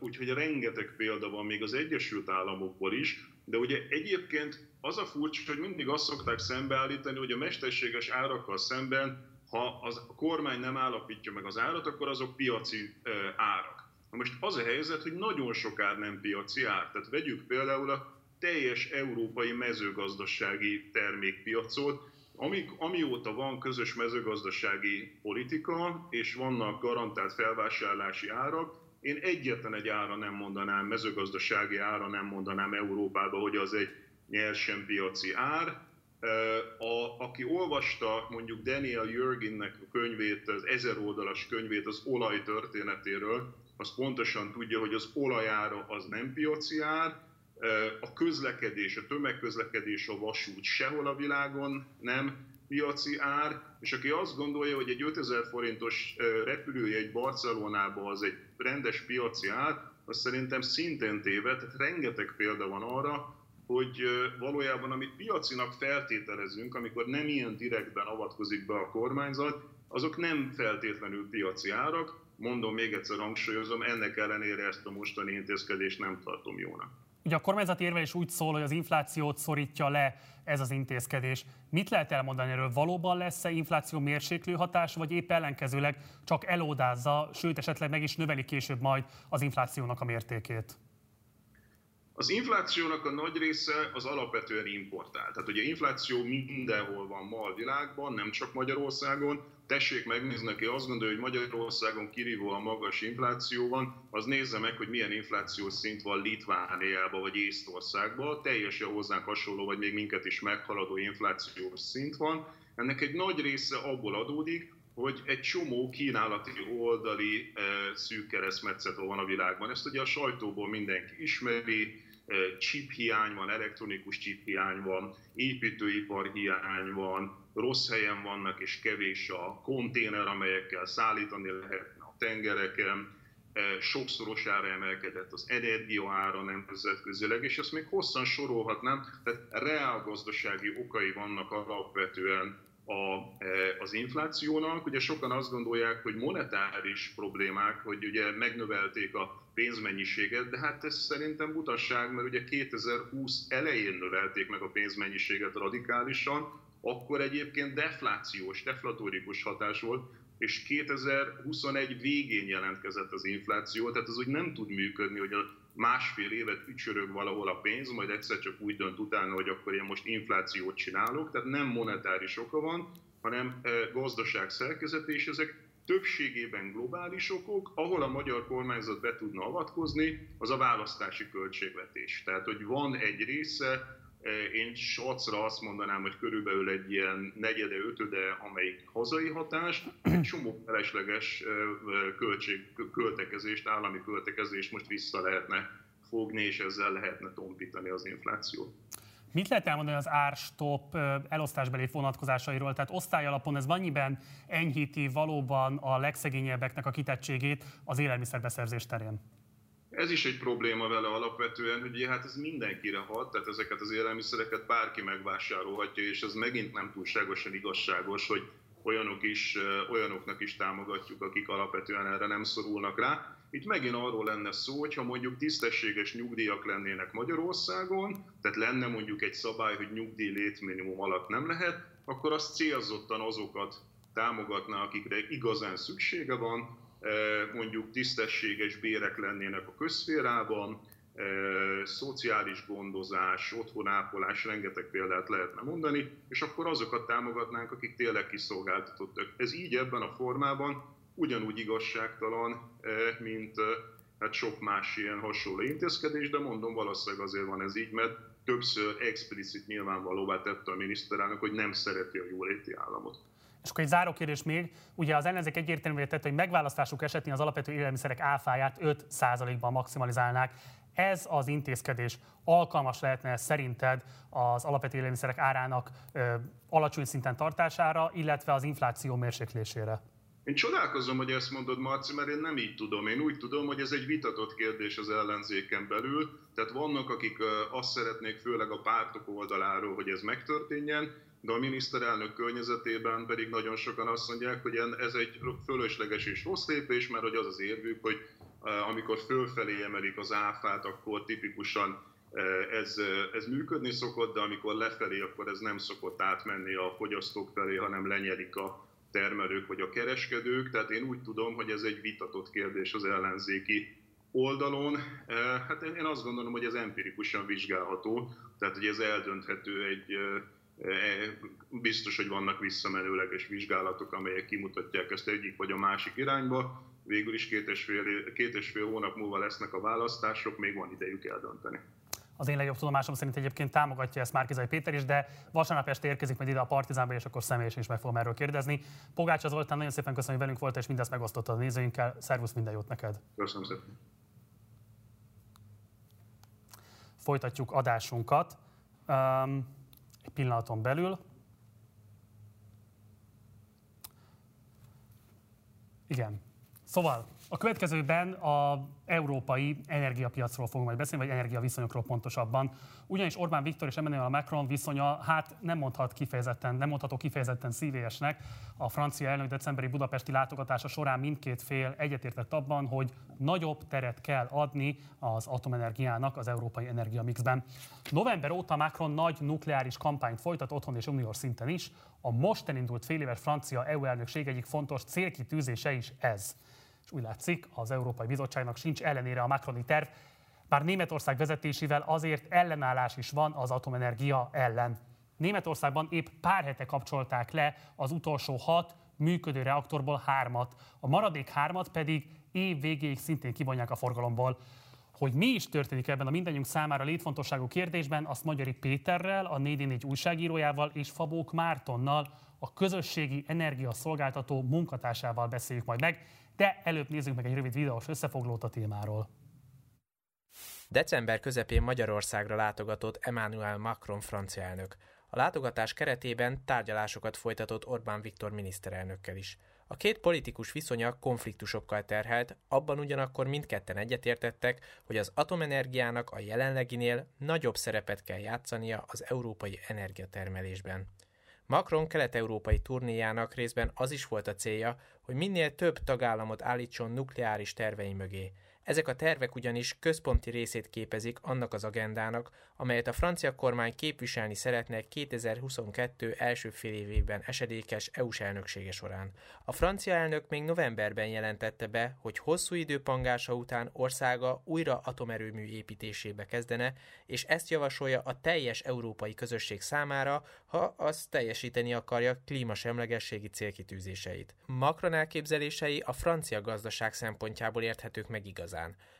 Speaker 4: úgyhogy rengeteg példa van még az Egyesült Államokból is, de ugye egyébként az a furcsa, hogy mindig azt szokták szembeállítani, hogy a mesterséges árakkal szemben ha az, a kormány nem állapítja meg az árat, akkor azok piaci e, árak. Na most az a helyzet, hogy nagyon sok ár nem piaci ár. Tehát vegyük például a teljes európai mezőgazdasági termékpiacot, Amik, amióta van közös mezőgazdasági politika, és vannak garantált felvásárlási árak, én egyetlen egy ára nem mondanám, mezőgazdasági ára nem mondanám Európába, hogy az egy nyersen piaci ár, a, aki olvasta mondjuk Daniel Jürgennek a könyvét, az ezer oldalas könyvét az olaj történetéről, az pontosan tudja, hogy az olajára az nem piaci ár, a közlekedés, a tömegközlekedés, a vasút sehol a világon nem piaci ár, és aki azt gondolja, hogy egy 5000 forintos repülőjegy Barcelonába az egy rendes piaci ár, az szerintem szintén téved, rengeteg példa van arra, hogy valójában amit piacinak feltételezünk, amikor nem ilyen direktben avatkozik be a kormányzat, azok nem feltétlenül piaci árak. Mondom még egyszer, hangsúlyozom, ennek ellenére ezt a mostani intézkedést nem tartom jónak.
Speaker 1: Ugye a kormányzati érvelés úgy szól, hogy az inflációt szorítja le ez az intézkedés. Mit lehet elmondani erről? Valóban lesz-e infláció mérséklő hatás, vagy épp ellenkezőleg csak elódázza, sőt esetleg meg is növeli később majd az inflációnak a mértékét?
Speaker 4: Az inflációnak a nagy része az alapvetően importált. Tehát ugye infláció mindenhol van ma a világban, nem csak Magyarországon. Tessék megnézni, aki azt gondolja, hogy Magyarországon kirívóan magas infláció van, az nézze meg, hogy milyen inflációs szint van Litvániában vagy Észtországban. Teljesen hozzánk hasonló, vagy még minket is meghaladó inflációs szint van. Ennek egy nagy része abból adódik, hogy egy csomó kínálati oldali e, szűk keresztmetszet van a világban. Ezt ugye a sajtóból mindenki ismeri, chip hiány van, elektronikus chip hiány van, építőipar hiány van, rossz helyen vannak és kevés a konténer, amelyekkel szállítani lehetne a tengereken, sokszorosára emelkedett az energiaára nemzetközileg, és ezt még hosszan sorolhatnám, tehát reálgazdasági okai vannak alapvetően a, az inflációnak. Ugye sokan azt gondolják, hogy monetáris problémák, hogy ugye megnövelték a pénzmennyiséget, de hát ez szerintem butasság, mert ugye 2020 elején növelték meg a pénzmennyiséget radikálisan, akkor egyébként deflációs, deflatórikus hatás volt, és 2021 végén jelentkezett az infláció, tehát az úgy nem tud működni, hogy a másfél évet ücsörög valahol a pénz, majd egyszer csak úgy dönt utána, hogy akkor én most inflációt csinálok, tehát nem monetáris oka van, hanem eh, gazdaság szerkezet, és ezek többségében globális okok, ahol a magyar kormányzat be tudna avatkozni, az a választási költségvetés. Tehát, hogy van egy része, eh, én sacra azt mondanám, hogy körülbelül egy ilyen negyede, ötöde, amelyik hazai hatás, egy csomó felesleges eh, költség, költekezést, állami költekezést most vissza lehetne fogni, és ezzel lehetne tompítani az inflációt.
Speaker 1: Mit lehet elmondani az árstop elosztásbeli vonatkozásairól? Tehát osztályalapon ez annyiben enyhíti valóban a legszegényebbeknek a kitettségét az élelmiszerbeszerzés terén?
Speaker 4: Ez is egy probléma vele alapvetően, hogy hát ez mindenkire hat, tehát ezeket az élelmiszereket bárki megvásárolhatja, és ez megint nem túlságosan igazságos, hogy olyanok is, olyanoknak is támogatjuk, akik alapvetően erre nem szorulnak rá. Itt megint arról lenne szó, hogyha mondjuk tisztességes nyugdíjak lennének Magyarországon, tehát lenne mondjuk egy szabály, hogy nyugdíj létminimum alatt nem lehet, akkor az célzottan azokat támogatná, akikre igazán szüksége van, mondjuk tisztességes bérek lennének a közférában, szociális gondozás, otthonápolás, rengeteg példát lehetne mondani, és akkor azokat támogatnánk, akik tényleg kiszolgáltatottak. Ez így ebben a formában ugyanúgy igazságtalan, mint hát sok más ilyen hasonló intézkedés, de mondom, valószínűleg azért van ez így, mert többször explicit nyilvánvalóvá tette a miniszterelnök, hogy nem szereti a jóléti államot.
Speaker 1: És akkor egy záró kérdés még, ugye az ellenzék egyértelművé tette, hogy megválasztásuk esetén az alapvető élelmiszerek áfáját 5%-ban maximalizálnák. Ez az intézkedés alkalmas lehetne szerinted az alapvető élelmiszerek árának ö, alacsony szinten tartására, illetve az infláció mérséklésére?
Speaker 4: Én csodálkozom, hogy ezt mondod, Marci, mert én nem így tudom. Én úgy tudom, hogy ez egy vitatott kérdés az ellenzéken belül. Tehát vannak, akik azt szeretnék, főleg a pártok oldaláról, hogy ez megtörténjen, de a miniszterelnök környezetében pedig nagyon sokan azt mondják, hogy ez egy fölösleges és rossz lépés, mert hogy az az érvük, hogy amikor fölfelé emelik az áfát, akkor tipikusan ez, ez működni szokott, de amikor lefelé, akkor ez nem szokott átmenni a fogyasztók felé, hanem lenyelik a termelők vagy a kereskedők. Tehát én úgy tudom, hogy ez egy vitatott kérdés az ellenzéki oldalon. Hát én azt gondolom, hogy ez empirikusan vizsgálható, tehát hogy ez eldönthető egy E, biztos, hogy vannak visszamenőleges vizsgálatok, amelyek kimutatják ezt egyik vagy a másik irányba. Végül is két és, fél, két és fél hónap múlva lesznek a választások, még van idejük eldönteni.
Speaker 1: Az én legjobb tudomásom szerint egyébként támogatja ezt Márkizai Péter is, de vasárnap este érkezik majd ide a Partizánba, és akkor személyesen is meg fogom erről kérdezni. Pogács az voltál, nagyon szépen köszönöm, hogy velünk volt, és mindezt megosztotta a nézőinkkel. Szervusz, minden jót neked!
Speaker 4: Köszönöm szépen!
Speaker 1: Folytatjuk adásunkat. Um, egy pillanaton belül. Igen. Szóval a következőben a európai energiapiacról fogunk majd beszélni, vagy energiaviszonyokról pontosabban. Ugyanis Orbán Viktor és Emmanuel Macron viszonya, hát nem mondhat kifejezetten, nem mondható kifejezetten szívélyesnek. A francia elnök decemberi budapesti látogatása során mindkét fél egyetértett abban, hogy nagyobb teret kell adni az atomenergiának az európai energiamixben. November óta Macron nagy nukleáris kampányt folytat otthon és uniós szinten is. A most elindult féléves francia EU elnökség egyik fontos célkitűzése is ez és úgy látszik, az Európai Bizottságnak sincs ellenére a Macroni terv, bár Németország vezetésével azért ellenállás is van az atomenergia ellen. Németországban épp pár hete kapcsolták le az utolsó hat működő reaktorból hármat, a maradék hármat pedig év végéig szintén kivonják a forgalomból. Hogy mi is történik ebben a mindannyiunk számára létfontosságú kérdésben, azt Magyari Péterrel, a 444 újságírójával és Fabók Mártonnal, a közösségi energiaszolgáltató munkatársával beszéljük majd meg. De előbb nézzük meg egy rövid videós összefoglalót a témáról.
Speaker 5: December közepén Magyarországra látogatott Emmanuel Macron francia elnök. A látogatás keretében tárgyalásokat folytatott Orbán Viktor miniszterelnökkel is. A két politikus viszonya konfliktusokkal terhelt, abban ugyanakkor mindketten egyetértettek, hogy az atomenergiának a jelenleginél nagyobb szerepet kell játszania az európai energiatermelésben. Macron kelet-európai turnéjának részben az is volt a célja, hogy minél több tagállamot állítson nukleáris tervei mögé. Ezek a tervek ugyanis központi részét képezik annak az agendának, amelyet a francia kormány képviselni szeretne 2022 első fél évében esedékes EU-s elnöksége során. A francia elnök még novemberben jelentette be, hogy hosszú idő után országa újra atomerőmű építésébe kezdene, és ezt javasolja a teljes európai közösség számára, ha az teljesíteni akarja klímasemlegességi célkitűzéseit. Macron elképzelései a francia gazdaság szempontjából érthetők meg igazán.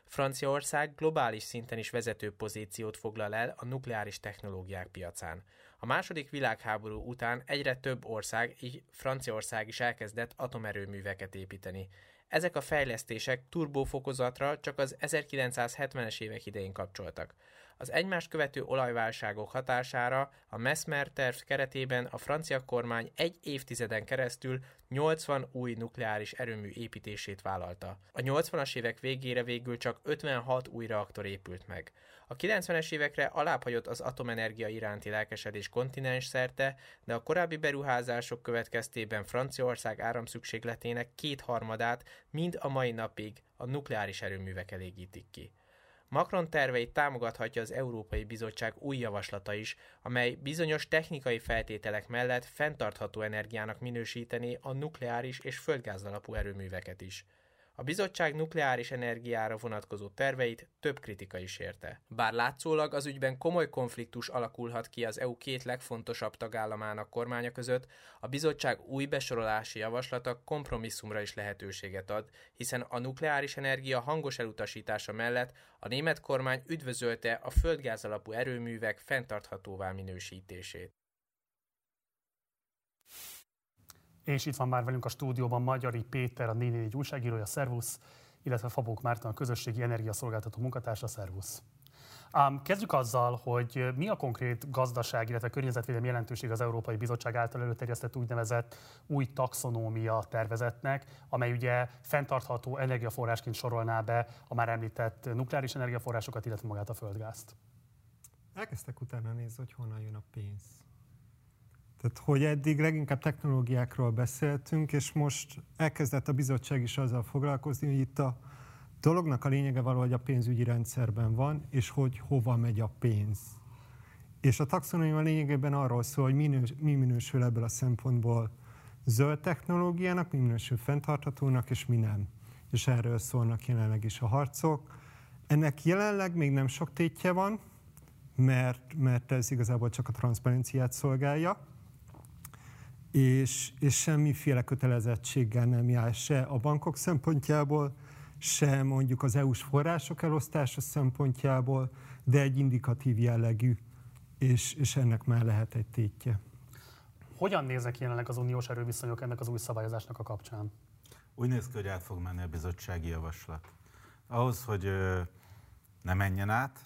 Speaker 5: Franciaország globális szinten is vezető pozíciót foglal el a nukleáris technológiák piacán. A második világháború után egyre több ország, így Franciaország is elkezdett atomerőműveket építeni. Ezek a fejlesztések turbófokozatra csak az 1970-es évek idején kapcsoltak. Az egymást követő olajválságok hatására a Mesmer terv keretében a francia kormány egy évtizeden keresztül 80 új nukleáris erőmű építését vállalta. A 80-as évek végére végül csak 56 új reaktor épült meg. A 90-es évekre alábbhagyott az atomenergia iránti lelkesedés kontinens szerte, de a korábbi beruházások következtében Franciaország áramszükségletének kétharmadát mind a mai napig a nukleáris erőművek elégítik ki. Macron terveit támogathatja az Európai Bizottság új javaslata is, amely bizonyos technikai feltételek mellett fenntartható energiának minősíteni a nukleáris és földgáz alapú erőműveket is. A bizottság nukleáris energiára vonatkozó terveit több kritika is érte. Bár látszólag az ügyben komoly konfliktus alakulhat ki az EU két legfontosabb tagállamának kormánya között, a bizottság új besorolási javaslata kompromisszumra is lehetőséget ad, hiszen a nukleáris energia hangos elutasítása mellett a német kormány üdvözölte a földgáz alapú erőművek fenntarthatóvá minősítését.
Speaker 1: És itt van már velünk a stúdióban Magyari Péter, a 444 újságírója, Szervusz, illetve Fabók Márton, a közösségi energiaszolgáltató munkatársa, Szervusz. Um, kezdjük azzal, hogy mi a konkrét gazdaság, illetve környezetvédelmi jelentőség az Európai Bizottság által előterjesztett úgynevezett új taxonómia tervezetnek, amely ugye fenntartható energiaforrásként sorolná be a már említett nukleáris energiaforrásokat, illetve magát a földgázt.
Speaker 6: Elkezdtek utána nézni, hogy honnan jön a pénz. Tehát, hogy eddig leginkább technológiákról beszéltünk, és most elkezdett a bizottság is azzal foglalkozni, hogy itt a dolognak a lényege valahogy a pénzügyi rendszerben van, és hogy hova megy a pénz. És a taxonomia lényegében arról szól, hogy minős, mi minősül ebből a szempontból zöld technológiának, mi minősül fenntarthatónak, és mi nem. És erről szólnak jelenleg is a harcok. Ennek jelenleg még nem sok tétje van, mert, mert ez igazából csak a transzparenciát szolgálja, és, és semmiféle kötelezettséggel nem jár se a bankok szempontjából, se mondjuk az EU-s források elosztása szempontjából, de egy indikatív jellegű, és, és ennek már lehet egy tétje.
Speaker 1: Hogyan néznek jelenleg az uniós erőviszonyok ennek az új szabályozásnak a kapcsán?
Speaker 7: Úgy néz ki, hogy át fog menni a bizottsági javaslat. Ahhoz, hogy ne menjen át,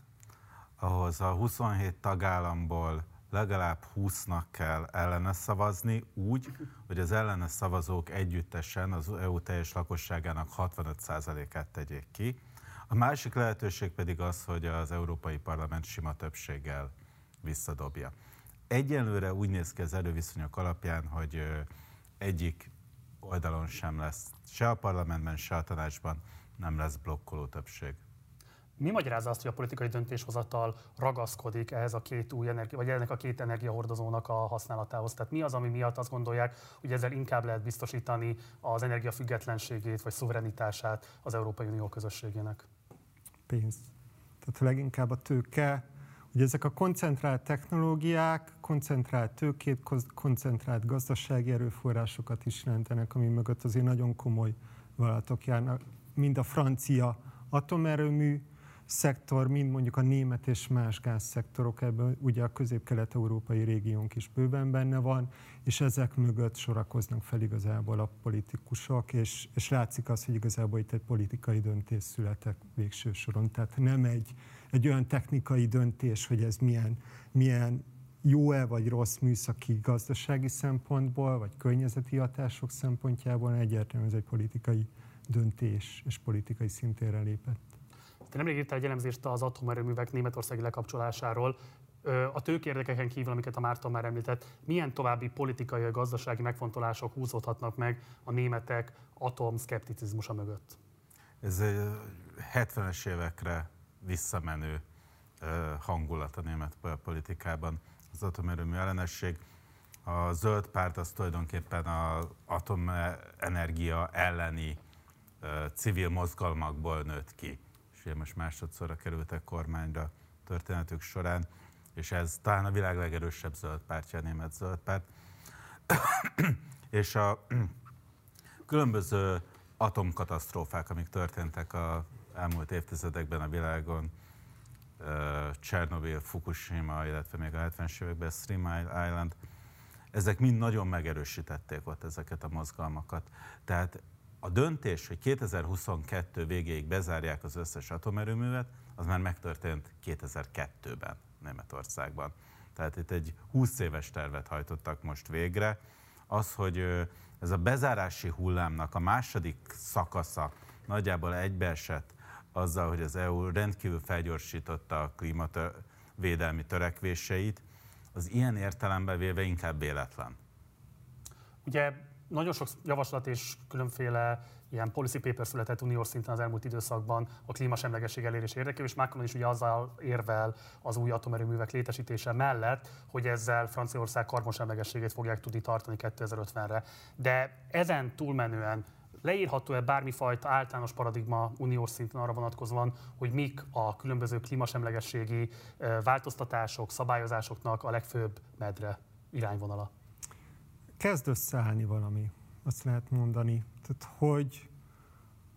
Speaker 7: ahhoz a 27 tagállamból legalább 20-nak kell ellene szavazni úgy, hogy az ellene szavazók együttesen az EU teljes lakosságának 65%-át tegyék ki. A másik lehetőség pedig az, hogy az Európai Parlament sima többséggel visszadobja. Egyelőre úgy néz ki az erőviszonyok alapján, hogy egyik oldalon sem lesz, se a parlamentben, se a tanácsban nem lesz blokkoló többség.
Speaker 1: Mi magyarázza azt, hogy a politikai döntéshozatal ragaszkodik ehhez a két új energia, vagy ennek a két energiahordozónak a használatához? Tehát mi az, ami miatt azt gondolják, hogy ezzel inkább lehet biztosítani az energia függetlenségét vagy szuverenitását az Európai Unió közösségének?
Speaker 6: Pénz. Tehát leginkább a tőke, hogy ezek a koncentrált technológiák, koncentrált tőkét, koncentrált gazdasági erőforrásokat is jelentenek, ami mögött azért nagyon komoly vállalatok járnak. Mind a francia atomerőmű, szektor, mind mondjuk a német és más gázszektorok, ebben ugye a közép-kelet-európai régiónk is bőven benne van, és ezek mögött sorakoznak fel igazából a politikusok, és, és látszik az, hogy igazából itt egy politikai döntés születek végső soron. Tehát nem egy, egy olyan technikai döntés, hogy ez milyen, milyen jó-e vagy rossz műszaki gazdasági szempontból, vagy környezeti hatások szempontjából, egyértelműen ez egy politikai döntés, és politikai szintére lépett.
Speaker 1: Te nemrég írtál egy elemzést az atomerőművek németországi lekapcsolásáról. A tőkérdekeken kívül, amiket a Márton már említett, milyen további politikai vagy gazdasági megfontolások húzódhatnak meg a németek atomszkepticizmusa mögött?
Speaker 7: Ez egy 70-es évekre visszamenő hangulat a német politikában, az atomerőmű ellenesség. A zöld párt az tulajdonképpen az atomenergia elleni civil mozgalmakból nőtt ki ugye most másodszorra kerültek kormányra történetük során, és ez talán a világ legerősebb zöld pártja, a német zöld párt. és a különböző atomkatasztrófák, amik történtek a elmúlt évtizedekben a világon, Csernobyl, Fukushima, illetve még a 70-es években Stream Island, ezek mind nagyon megerősítették ott ezeket a mozgalmakat. Tehát a döntés, hogy 2022 végéig bezárják az összes atomerőművet, az már megtörtént 2002-ben Németországban. Tehát itt egy 20 éves tervet hajtottak most végre. Az, hogy ez a bezárási hullámnak a második szakasza nagyjából egybeesett azzal, hogy az EU rendkívül felgyorsította a klímavédelmi törekvéseit, az ilyen értelemben véve inkább véletlen.
Speaker 1: Ugye nagyon sok javaslat és különféle ilyen policy paper született uniós szinten az elmúlt időszakban a klímasemlegesség elérés érdekében, és Macron is ugye azzal érvel az új atomerőművek létesítése mellett, hogy ezzel Franciaország karbonsemlegességét fogják tudni tartani 2050-re. De ezen túlmenően leírható-e bármifajta általános paradigma uniós szinten arra vonatkozóan, hogy mik a különböző klímasemlegességi változtatások, szabályozásoknak a legfőbb medre irányvonala?
Speaker 6: Kezd összeállni valami, azt lehet mondani. Tehát, hogy,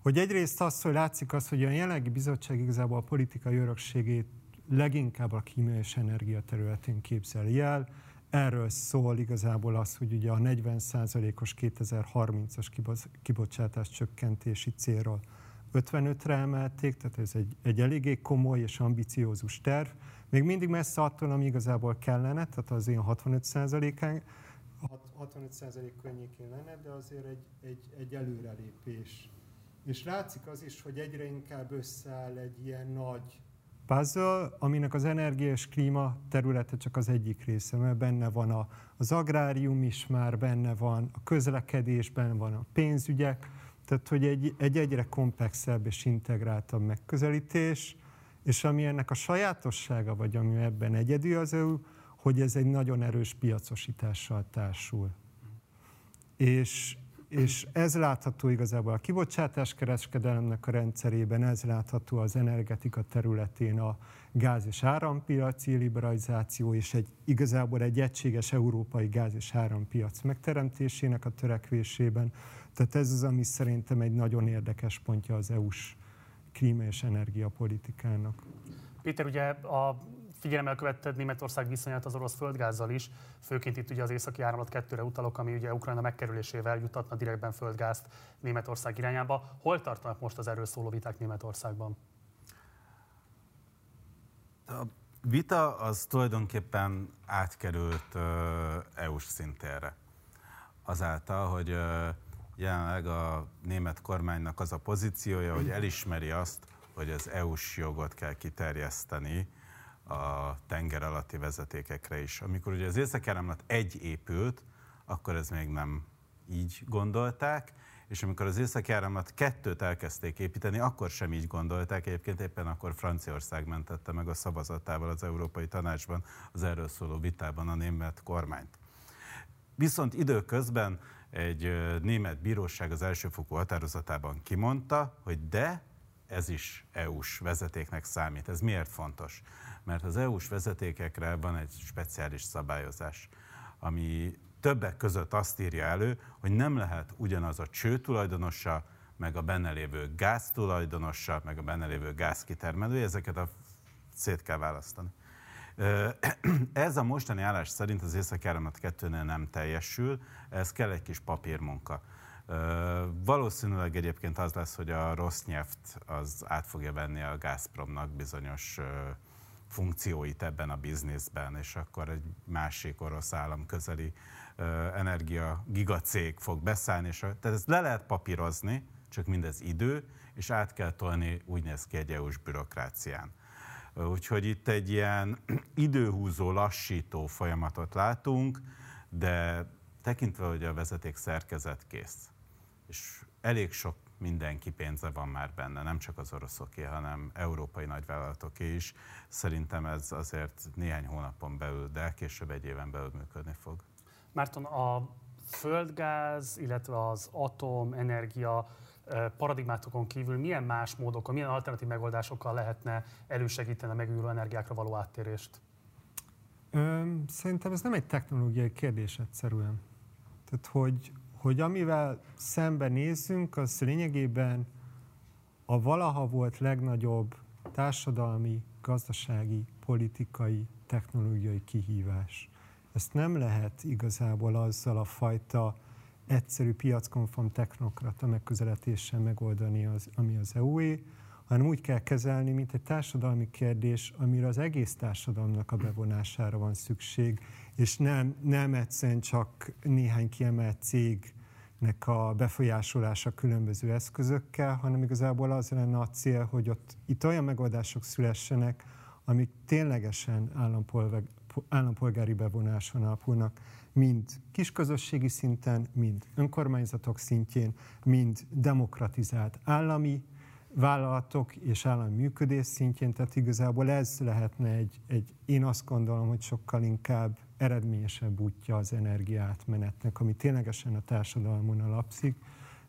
Speaker 6: hogy egyrészt az, hogy látszik az, hogy a jelenlegi bizottság igazából a politikai örökségét leginkább a kímia és energia területén képzeli el. Erről szól igazából az, hogy ugye a 40%-os 2030-as kibocsátás csökkentési célról 55-re emelték, tehát ez egy, egy eléggé komoly és ambiciózus terv. Még mindig messze attól, ami igazából kellene, tehát az ilyen 65%-án, 65% környékén lenne, de azért egy, egy, egy előrelépés. És látszik az is, hogy egyre inkább összeáll egy ilyen nagy puzzle, aminek az energia és klíma területe csak az egyik része, mert benne van a, az agrárium is már, benne van a közlekedésben, van a pénzügyek, tehát hogy egy, egy egyre komplexebb és integráltabb megközelítés, és ami ennek a sajátossága, vagy ami ebben egyedül az EU, hogy ez egy nagyon erős piacosítással társul. És, és ez látható igazából a kibocsátáskereskedelemnek a rendszerében, ez látható az energetika területén a gáz- és árampiaci liberalizáció, és egy, igazából egy egységes európai gáz- és árampiac megteremtésének a törekvésében. Tehát ez az, ami szerintem egy nagyon érdekes pontja az EU-s klíma és energiapolitikának.
Speaker 1: Péter, ugye a figyelemmel követted Németország viszonyát az orosz földgázzal is, főként itt ugye az északi áramlat kettőre utalok, ami ugye Ukrajna megkerülésével jutatna direktben földgázt Németország irányába. Hol tartanak most az erről szóló viták Németországban?
Speaker 7: A vita az tulajdonképpen átkerült EU-s szintérre. Azáltal, hogy jelenleg a német kormánynak az a pozíciója, hogy elismeri azt, hogy az EU-s jogot kell kiterjeszteni a tenger alatti vezetékekre is. Amikor ugye az észak egy épült, akkor ez még nem így gondolták, és amikor az északi áramlat kettőt elkezdték építeni, akkor sem így gondolták, egyébként éppen akkor Franciaország mentette meg a szavazatával az Európai Tanácsban az erről szóló vitában a német kormányt. Viszont időközben egy német bíróság az elsőfokú határozatában kimondta, hogy de ez is EU-s vezetéknek számít. Ez miért fontos? Mert az EU-s vezetékekre van egy speciális szabályozás, ami többek között azt írja elő, hogy nem lehet ugyanaz a cső tulajdonosa, meg a benne lévő gáz tulajdonosa, meg a benne lévő gázkitermelő, ezeket a szét kell választani. Ez a mostani állás szerint az északi áramlat kettőnél nem teljesül, ez kell egy kis papírmunka. Valószínűleg egyébként az lesz, hogy a rossz nyelvt az át fogja venni a Gazpromnak bizonyos funkcióit ebben a bizniszben, és akkor egy másik orosz állam közeli energia gigacég fog beszállni, és tehát ezt le lehet papírozni, csak mindez idő, és át kell tolni, úgy néz ki egy EU-s bürokrácián. Úgyhogy itt egy ilyen időhúzó, lassító folyamatot látunk, de tekintve, hogy a vezeték szerkezet kész, és elég sok mindenki pénze van már benne, nem csak az oroszoké, hanem európai nagyvállalatoké is. Szerintem ez azért néhány hónapon belül, de később egy éven belül működni fog.
Speaker 1: Márton, a földgáz, illetve az atomenergia paradigmátokon kívül milyen más módokon, milyen alternatív megoldásokkal lehetne elősegíteni a megújuló energiákra való áttérést?
Speaker 6: Szerintem ez nem egy technológiai kérdés egyszerűen. Tehát, hogy, hogy amivel szemben nézzünk, az lényegében a valaha volt legnagyobb társadalmi, gazdasági, politikai, technológiai kihívás. Ezt nem lehet igazából azzal a fajta egyszerű piackonform technokrata megközelítéssel megoldani, az, ami az EU-é, hanem úgy kell kezelni, mint egy társadalmi kérdés, amire az egész társadalomnak a bevonására van szükség, és nem, nem egyszerűen csak néhány kiemelt cégnek a befolyásolása különböző eszközökkel, hanem igazából az lenne a cél, hogy ott itt olyan megoldások szülessenek, amik ténylegesen állampolgár, állampolgári bevonáson alapulnak, mind kisközösségi szinten, mind önkormányzatok szintjén, mind demokratizált állami vállalatok és állami működés szintjén, tehát igazából ez lehetne egy, egy én azt gondolom, hogy sokkal inkább eredményesebb útja az energiátmenetnek, ami ténylegesen a társadalmon alapszik,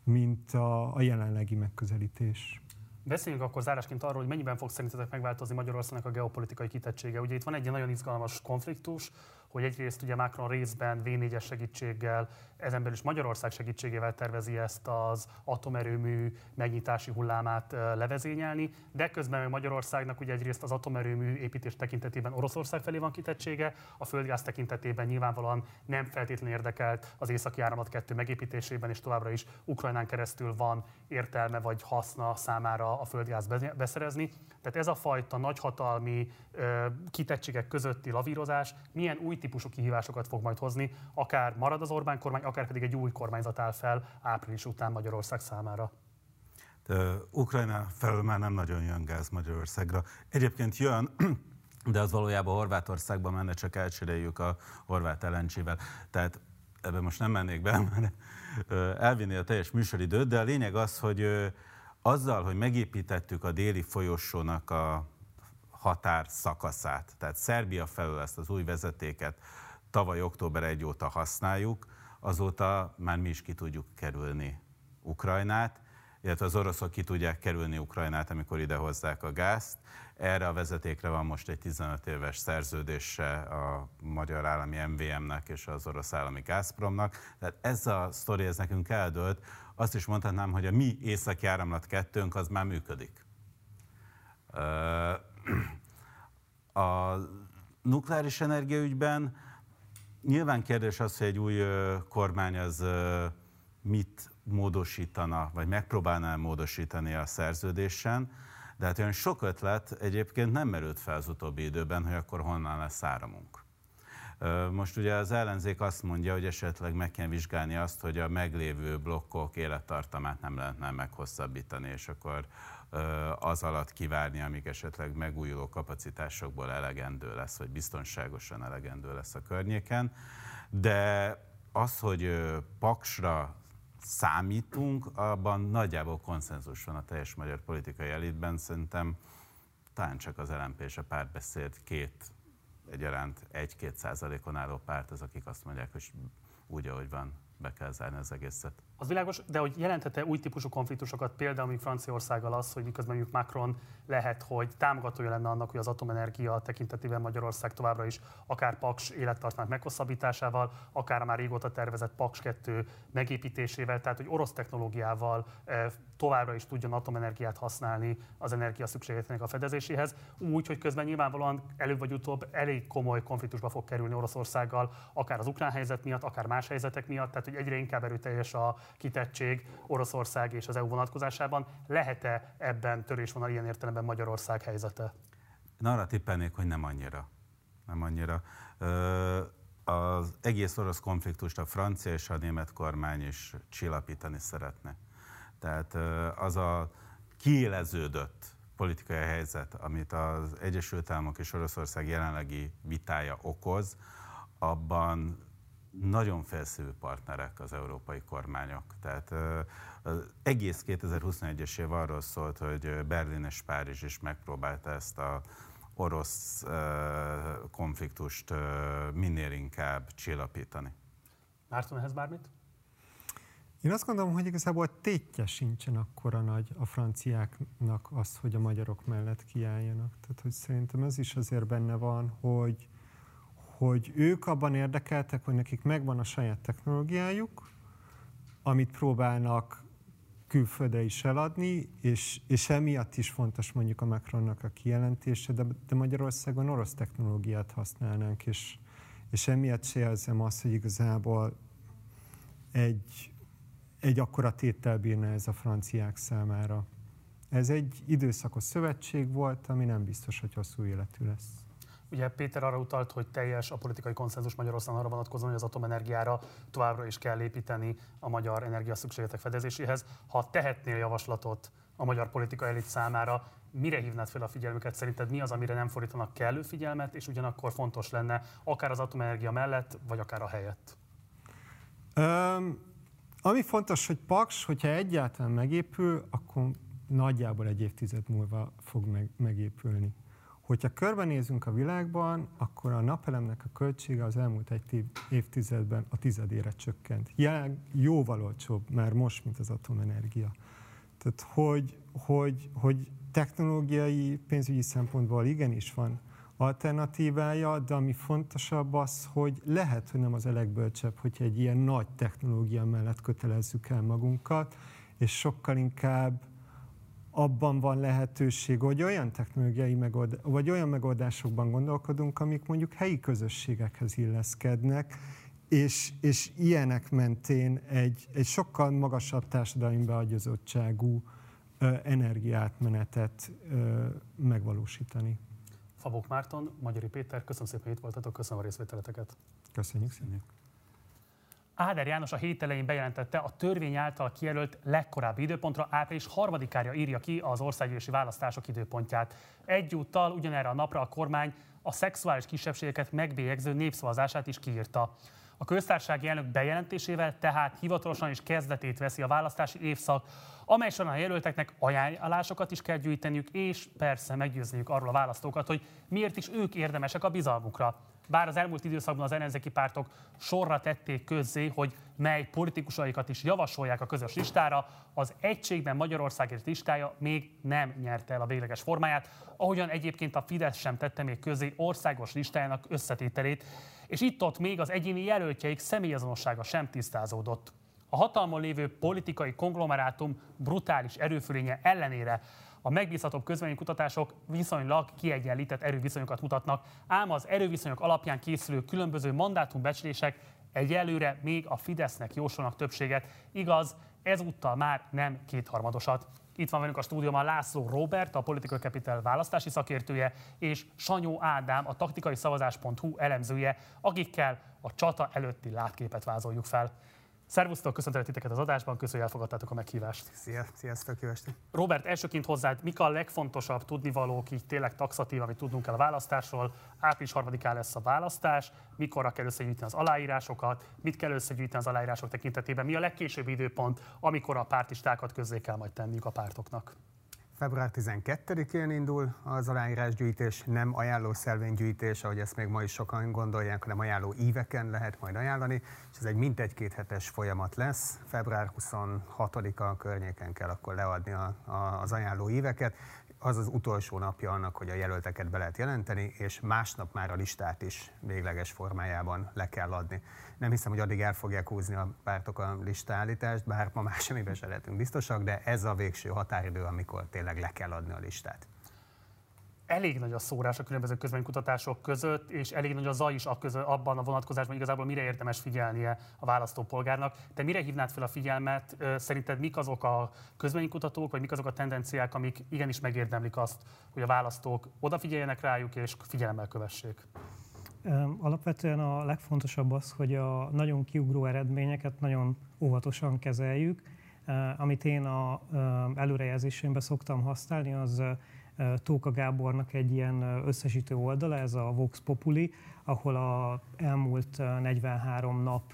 Speaker 6: mint a, a jelenlegi megközelítés.
Speaker 1: Beszéljünk akkor zárásként arról, hogy mennyiben fog szerintetek megváltozni Magyarországnak a geopolitikai kitettsége. Ugye itt van egy nagyon izgalmas konfliktus, hogy egyrészt ugye Macron részben V4-es segítséggel, ezen belül is Magyarország segítségével tervezi ezt az atomerőmű megnyitási hullámát levezényelni, de közben Magyarországnak ugye egyrészt az atomerőmű építés tekintetében Oroszország felé van kitettsége, a földgáz tekintetében nyilvánvalóan nem feltétlenül érdekelt az északi áramlat 2 megépítésében, és továbbra is Ukrajnán keresztül van értelme vagy haszna számára a földgáz beszerezni. Tehát ez a fajta nagyhatalmi kitettségek közötti lavírozás milyen új típusú kihívásokat fog majd hozni, akár marad az Orbán kormány, akár pedig egy új kormányzat áll fel április után Magyarország számára.
Speaker 7: De Ukrajna felől már nem nagyon jön gáz Magyarországra. Egyébként jön, de az valójában Horvátországban menne, csak elcseréljük a horvát lng Tehát ebbe most nem mennék be, mert elvinni a teljes műsoridőt, de a lényeg az, hogy azzal, hogy megépítettük a déli folyosónak a határ szakaszát, tehát Szerbia felől ezt az új vezetéket tavaly október 1 óta használjuk, azóta már mi is ki tudjuk kerülni Ukrajnát, illetve az oroszok ki tudják kerülni Ukrajnát, amikor ide hozzák a gázt. Erre a vezetékre van most egy 15 éves szerződése a magyar állami MVM-nek és az orosz állami Gazpromnak. Tehát ez a sztori, ez nekünk eldőlt. Azt is mondhatnám, hogy a mi északi áramlat kettőnk az már működik. A nukleáris energiaügyben nyilván kérdés az, hogy egy új kormány az mit módosítana, vagy megpróbálná módosítani a szerződésen, de hát olyan sok ötlet egyébként nem merült fel az utóbbi időben, hogy akkor honnan lesz áramunk. Most ugye az ellenzék azt mondja, hogy esetleg meg kell vizsgálni azt, hogy a meglévő blokkok élettartamát nem lehetne meghosszabbítani, és akkor az alatt kivárni, amíg esetleg megújuló kapacitásokból elegendő lesz, vagy biztonságosan elegendő lesz a környéken. De az, hogy paksra számítunk, abban nagyjából konszenzus van a teljes magyar politikai elitben. Szerintem talán csak az LNP és a párbeszéd két egyaránt 1-2 százalékon álló párt az, akik azt mondják, hogy úgy, ahogy van, be kell zárni az egészet.
Speaker 1: Az világos, de hogy jelentette új típusú konfliktusokat, például, mint Franciaországgal az, hogy miközben mondjuk Macron lehet, hogy támogatója lenne annak, hogy az atomenergia tekintetében Magyarország továbbra is akár Paks élettartmány meghosszabbításával, akár már régóta tervezett Paks 2 megépítésével, tehát hogy orosz technológiával eh, továbbra is tudjon atomenergiát használni az energia szükségletének a fedezéséhez, úgy, hogy közben nyilvánvalóan előbb vagy utóbb elég komoly konfliktusba fog kerülni Oroszországgal, akár az ukrán helyzet miatt, akár más helyzetek miatt, tehát hogy egyre inkább erőteljes a kitettség Oroszország és az EU vonatkozásában. Lehet-e ebben törésvonal ilyen értelemben Magyarország helyzete?
Speaker 7: Én arra tippelnék, hogy nem annyira. Nem annyira. Az egész orosz konfliktust a francia és a német kormány is csillapítani szeretne. Tehát az a kiéleződött politikai helyzet, amit az Egyesült Államok és Oroszország jelenlegi vitája okoz, abban nagyon felszívű partnerek az európai kormányok. Tehát az egész 2021-es év arról szólt, hogy Berlin és Párizs is megpróbálta ezt a orosz konfliktust minél inkább csillapítani.
Speaker 1: Márton, ehhez bármit?
Speaker 6: Én azt gondolom, hogy igazából tétje sincsen akkora nagy a franciáknak az, hogy a magyarok mellett kiálljanak. Tehát, hogy szerintem ez is azért benne van, hogy hogy ők abban érdekeltek, hogy nekik megvan a saját technológiájuk, amit próbálnak külföldre is eladni, és, és emiatt is fontos mondjuk a Macronnak a kijelentése, de, de Magyarországon orosz technológiát használnánk, és, és emiatt se érzem azt, hogy igazából egy, egy akkora téttel bírna ez a franciák számára. Ez egy időszakos szövetség volt, ami nem biztos, hogy hosszú életű lesz.
Speaker 1: Ugye Péter arra utalt, hogy teljes a politikai konszenzus Magyarországon arra vonatkozóan, hogy az atomenergiára továbbra is kell építeni a magyar energia szükségletek fedezéséhez. Ha tehetnél javaslatot a magyar politikai elit számára, mire hívnád fel a figyelmüket? Szerinted mi az, amire nem fordítanak kellő figyelmet, és ugyanakkor fontos lenne akár az atomenergia mellett, vagy akár a helyett?
Speaker 6: Um, ami fontos, hogy Paks, hogyha egyáltalán megépül, akkor nagyjából egy évtized múlva fog meg, megépülni. Hogyha körbenézünk a világban, akkor a napelemnek a költsége az elmúlt egy évtizedben a tizedére csökkent. Jelen jóval olcsóbb már most, mint az atomenergia. Tehát, hogy, hogy, hogy technológiai, pénzügyi szempontból igenis van alternatívája, de ami fontosabb az, hogy lehet, hogy nem az a legbölcsebb, hogyha egy ilyen nagy technológia mellett kötelezzük el magunkat, és sokkal inkább abban van lehetőség, hogy olyan technológiai megold, vagy olyan megoldásokban gondolkodunk, amik mondjuk helyi közösségekhez illeszkednek, és, és ilyenek mentén egy, egy sokkal magasabb társadalmi beagyazottságú energiátmenetet ö, megvalósítani.
Speaker 1: Fabok Márton, Magyari Péter, köszönöm szépen, hogy itt voltatok, köszönöm a részvételeteket.
Speaker 6: Köszönjük szépen.
Speaker 1: Áder János a hét elején bejelentette, a törvény által kijelölt legkorábbi időpontra április harmadikára írja ki az országgyűlési választások időpontját. Egyúttal ugyanerre a napra a kormány a szexuális kisebbségeket megbélyegző népszavazását is kiírta. A köztársasági elnök bejelentésével tehát hivatalosan is kezdetét veszi a választási évszak, amely során a jelölteknek ajánlásokat is kell gyűjteniük, és persze meggyőzniük arról a választókat, hogy miért is ők érdemesek a bizalmukra. Bár az elmúlt időszakban az ellenzéki pártok sorra tették közzé, hogy mely politikusaikat is javasolják a közös listára, az egységben Magyarországért listája még nem nyerte el a végleges formáját, ahogyan egyébként a Fidesz sem tette még közé országos listájának összetételét, és itt-ott még az egyéni jelöltjeik személyazonossága sem tisztázódott. A hatalmon lévő politikai konglomerátum brutális erőfölénye ellenére a megbízhatóbb kutatások viszonylag kiegyenlített erőviszonyokat mutatnak, ám az erőviszonyok alapján készülő különböző mandátumbecslések egyelőre még a Fidesznek jósolnak többséget. Igaz, ezúttal már nem kétharmadosat. Itt van velünk a stúdióban László Robert, a Political Capital választási szakértője, és Sanyó Ádám, a taktikai szavazás.hu elemzője, akikkel a csata előtti látképet vázoljuk fel. Szervusztok, köszöntelek titeket az adásban, köszönjük, hogy elfogadtátok a meghívást.
Speaker 8: Szia, sziasztok, jó estét.
Speaker 1: Robert, elsőként hozzád, mik a legfontosabb tudnivalók, így tényleg taxatív, amit tudnunk kell a választásról? Április 3-án lesz a választás, mikorra kell összegyűjteni az aláírásokat, mit kell összegyűjteni az aláírások tekintetében, mi a legkésőbb időpont, amikor a pártistákat közzé kell majd tenniük a pártoknak?
Speaker 8: Február 12-én indul az aláírásgyűjtés, nem ajánló szelvénygyűjtés, ahogy ezt még ma is sokan gondolják, hanem ajánló íveken lehet majd ajánlani, és ez egy mintegy-két hetes folyamat lesz. Február 26-a környéken kell akkor leadni a, a, az ajánló íveket, az az utolsó napja annak, hogy a jelölteket be lehet jelenteni, és másnap már a listát is végleges formájában le kell adni. Nem hiszem, hogy addig el fogják húzni a pártok a listállítást, bár ma már semmiben se lehetünk biztosak, de ez a végső határidő, amikor tényleg le kell adni a listát
Speaker 1: elég nagy a szórás a különböző közvéleménykutatások között, és elég nagy a zaj is a közö, abban a vonatkozásban, igazából mire érdemes figyelnie a választópolgárnak. Te mire hívnád fel a figyelmet? Szerinted mik azok a közvéleménykutatók, vagy mik azok a tendenciák, amik igenis megérdemlik azt, hogy a választók odafigyeljenek rájuk és figyelemmel kövessék?
Speaker 9: Alapvetően a legfontosabb az, hogy a nagyon kiugró eredményeket nagyon óvatosan kezeljük. Amit én a előrejelzésemben szoktam használni, az Tóka Gábornak egy ilyen összesítő oldala, ez a Vox Populi, ahol a elmúlt 43 nap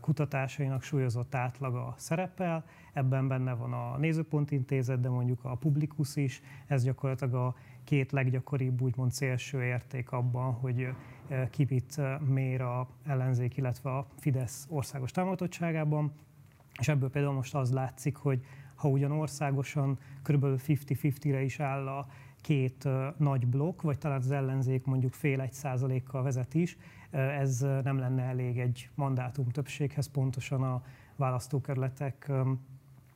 Speaker 9: kutatásainak súlyozott átlaga szerepel. Ebben benne van a Nézőpont Intézet, de mondjuk a Publikus is. Ez gyakorlatilag a két leggyakoribb úgymond szélső érték abban, hogy ki mit mér a ellenzék, illetve a Fidesz országos támogatottságában. És ebből például most az látszik, hogy ha ugyan országosan kb. 50-50-re is áll a két nagy blokk, vagy talán az ellenzék mondjuk fél egy százalékkal vezet is, ez nem lenne elég egy mandátum többséghez, pontosan a választókerületek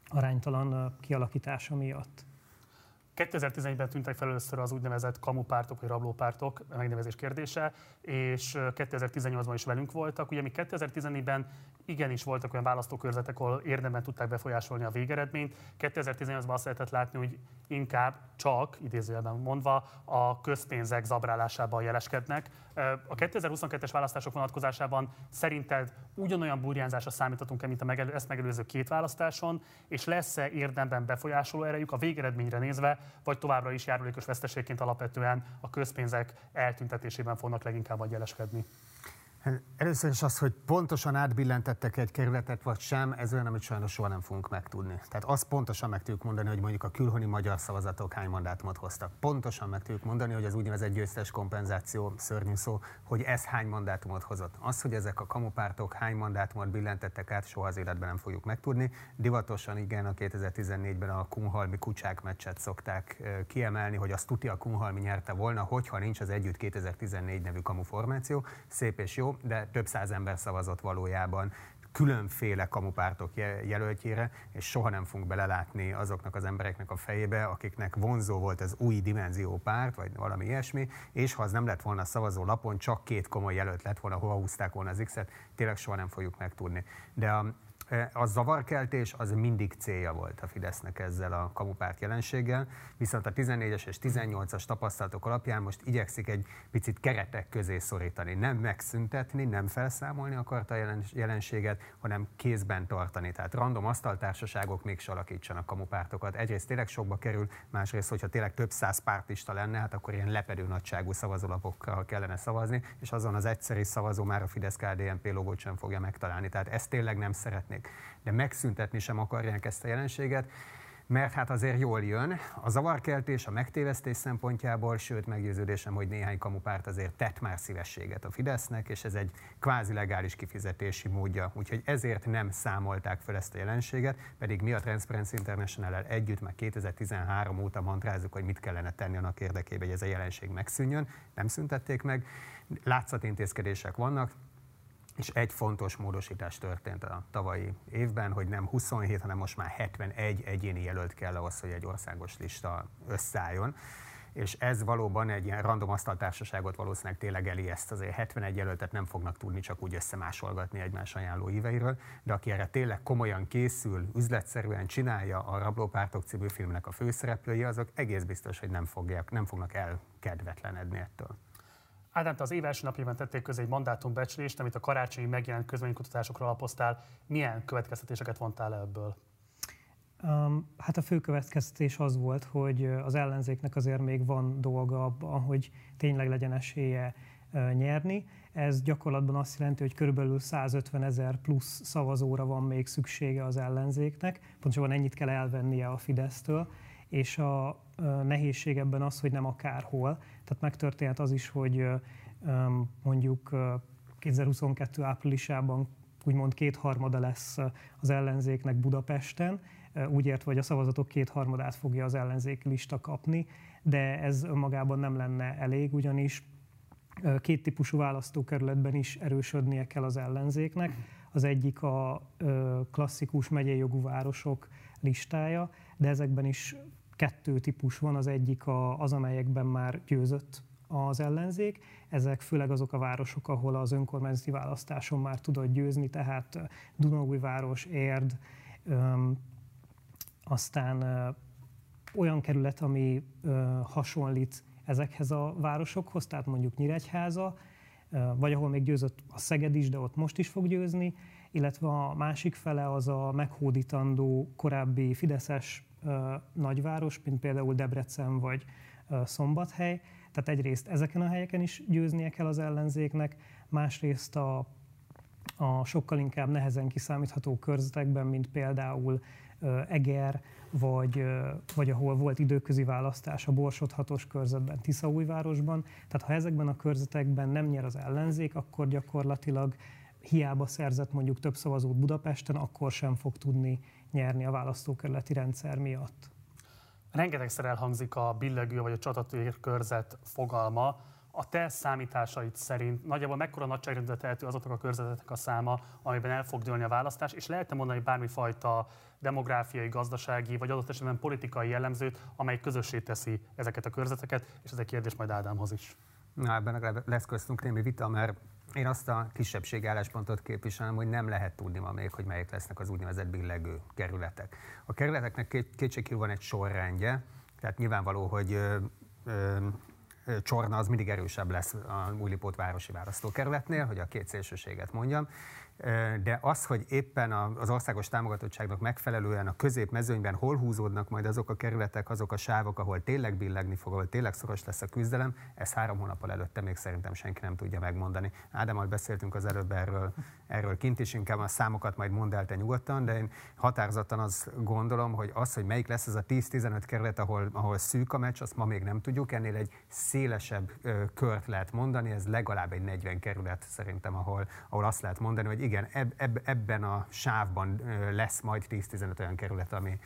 Speaker 9: aránytalan kialakítása miatt.
Speaker 1: 2011-ben tűntek fel először az úgynevezett kamupártok vagy rablópártok megnevezés kérdése, és 2018-ban is velünk voltak. Ugye mi 2014-ben igenis voltak olyan választókörzetek, ahol érdemben tudták befolyásolni a végeredményt. 2018-ban azt lehetett látni, hogy inkább csak, idézőjelben mondva, a közpénzek zabrálásában jeleskednek. A 2022-es választások vonatkozásában szerinted ugyanolyan burjánzásra számíthatunk-e, mint a megelő, ezt megelőző két választáson, és lesz-e érdemben befolyásoló erejük a végeredményre nézve, vagy továbbra is járulékos veszteségként alapvetően a közpénzek eltüntetésében fognak leginkább jeleskedni?
Speaker 8: Először is az, hogy pontosan átbillentettek egy kerületet, vagy sem, ez olyan, amit sajnos soha nem fogunk megtudni. Tehát azt pontosan meg tudjuk mondani, hogy mondjuk a külhoni magyar szavazatok hány mandátumot hoztak. Pontosan meg tudjuk mondani, hogy az úgynevezett győztes kompenzáció, szörnyű szó, hogy ez hány mandátumot hozott. Az, hogy ezek a kamupártok hány mandátumot billentettek át, soha az életben nem fogjuk megtudni. Divatosan igen, a 2014-ben a Kunhalmi kucsák meccset szokták kiemelni, hogy azt tuti a Kunhalmi nyerte volna, hogyha nincs az Együtt 2014 nevű kamuformáció. Szép és jó, de több száz ember szavazott valójában különféle kamupártok jelöltjére, és soha nem fogunk belelátni azoknak az embereknek a fejébe, akiknek vonzó volt az új dimenzió párt, vagy valami ilyesmi, és ha az nem lett volna szavazó lapon, csak két komoly jelölt lett volna, hova húzták volna az X-et, tényleg soha nem fogjuk megtudni. De a, a zavarkeltés az mindig célja volt a Fidesznek ezzel a kamupárt jelenséggel, viszont a 14-es és 18-as tapasztalatok alapján most igyekszik egy picit keretek közé szorítani, nem megszüntetni, nem felszámolni akarta a jelenséget, hanem kézben tartani. Tehát random asztaltársaságok még alakítsanak kamupártokat. Egyrészt tényleg sokba kerül, másrészt, hogyha tényleg több száz pártista lenne, hát akkor ilyen lepedő nagyságú szavazólapokkal kellene szavazni, és azon az egyszerű szavazó már a Fidesz-KDNP logót sem fogja megtalálni. Tehát ezt tényleg nem szeretné szeretnék. De megszüntetni sem akarják ezt a jelenséget, mert hát azért jól jön. A zavarkeltés, a megtévesztés szempontjából, sőt meggyőződésem, hogy néhány kamupárt azért tett már szívességet a Fidesznek, és ez egy kvázi legális kifizetési módja. Úgyhogy ezért nem számolták fel ezt a jelenséget, pedig mi a Transparency international együtt már 2013 óta mantrázzuk, hogy mit kellene tenni annak érdekében, hogy ez a jelenség megszűnjön. Nem szüntették meg. Látszatintézkedések vannak, és egy fontos módosítás történt a tavalyi évben, hogy nem 27, hanem most már 71 egyéni jelölt kell ahhoz, hogy egy országos lista összeálljon. és ez valóban egy ilyen random asztaltársaságot valószínűleg tényleg eli ezt azért 71 jelöltet nem fognak tudni csak úgy összemásolgatni egymás ajánló híveiről, de aki erre tényleg komolyan készül, üzletszerűen csinálja a Rablópártok című filmnek a főszereplői, azok egész biztos, hogy nem, fogják, nem fognak elkedvetlenedni ettől.
Speaker 1: Ádám, te az év első napjában tették közé egy mandátumbecslést, amit a karácsonyi megjelent közvénykutatásokra alapoztál. Milyen következtetéseket vontál ebből?
Speaker 9: Um, hát a fő következtetés az volt, hogy az ellenzéknek azért még van dolga abban, hogy tényleg legyen esélye nyerni. Ez gyakorlatban azt jelenti, hogy körülbelül 150 ezer plusz szavazóra van még szüksége az ellenzéknek. Pontosabban ennyit kell elvennie a Fidesztől és a nehézség ebben az, hogy nem akárhol. Tehát megtörténhet az is, hogy mondjuk 2022 áprilisában úgymond kétharmada lesz az ellenzéknek Budapesten, úgy ért, hogy a szavazatok kétharmadát fogja az ellenzéki lista kapni, de ez önmagában nem lenne elég, ugyanis két típusú választókerületben is erősödnie kell az ellenzéknek. Az egyik a klasszikus megyei jogú városok listája, de ezekben is kettő típus van, az egyik a, az, amelyekben már győzött az ellenzék. Ezek főleg azok a városok, ahol az önkormányzati választáson már tudott győzni, tehát Dunaújváros, Érd, öm, aztán ö, olyan kerület, ami ö, hasonlít ezekhez a városokhoz, tehát mondjuk Nyíregyháza, ö, vagy ahol még győzött a Szeged is, de ott most is fog győzni, illetve a másik fele az a meghódítandó korábbi Fideszes nagyváros, mint például Debrecen vagy Szombathely. Tehát egyrészt ezeken a helyeken is győznie kell az ellenzéknek, másrészt a, a sokkal inkább nehezen kiszámítható körzetekben, mint például Eger, vagy, vagy ahol volt időközi választás a Borsod hatos körzetben, Tiszaújvárosban. Tehát ha ezekben a körzetekben nem nyer az ellenzék, akkor gyakorlatilag hiába szerzett mondjuk több szavazót Budapesten, akkor sem fog tudni nyerni a választókerületi rendszer miatt.
Speaker 1: Rengetegszer elhangzik a billegő vagy a csatatér körzet fogalma. A te számításaid szerint nagyjából mekkora nagyságrendbe tehető azoknak a körzeteknek a száma, amiben el fog dőlni a választás, és lehet mondani bármifajta demográfiai, gazdasági vagy adott esetben politikai jellemzőt, amely közössé teszi ezeket a körzeteket, és ez egy kérdés majd Ádámhoz is.
Speaker 8: Na, ebben lesz köztünk némi vita, mert én azt a kisebbség álláspontot képviselem, hogy nem lehet tudni ma még, hogy melyik lesznek az úgynevezett billegő kerületek. A kerületeknek két, kétségkívül van egy sorrendje, tehát nyilvánvaló, hogy ö, ö, Csorna az mindig erősebb lesz a Újlipót városi választókerületnél, hogy a két szélsőséget mondjam de az, hogy éppen az országos támogatottságnak megfelelően a középmezőnyben hol húzódnak majd azok a kerületek, azok a sávok, ahol tényleg billegni fog, ahol tényleg szoros lesz a küzdelem, ez három hónappal előtte még szerintem senki nem tudja megmondani. Ádámmal beszéltünk az előbb erről, erről kint is, inkább a számokat majd mondd el te nyugodtan, de én határozottan azt gondolom, hogy az, hogy melyik lesz ez a 10-15 kerület, ahol, ahol szűk a meccs, azt ma még nem tudjuk. Ennél egy szélesebb kört lehet mondani, ez legalább egy 40 kerület szerintem, ahol, ahol azt lehet mondani, hogy igen, eb, eb, ebben a sávban lesz majd 10-15 olyan kerület, ami,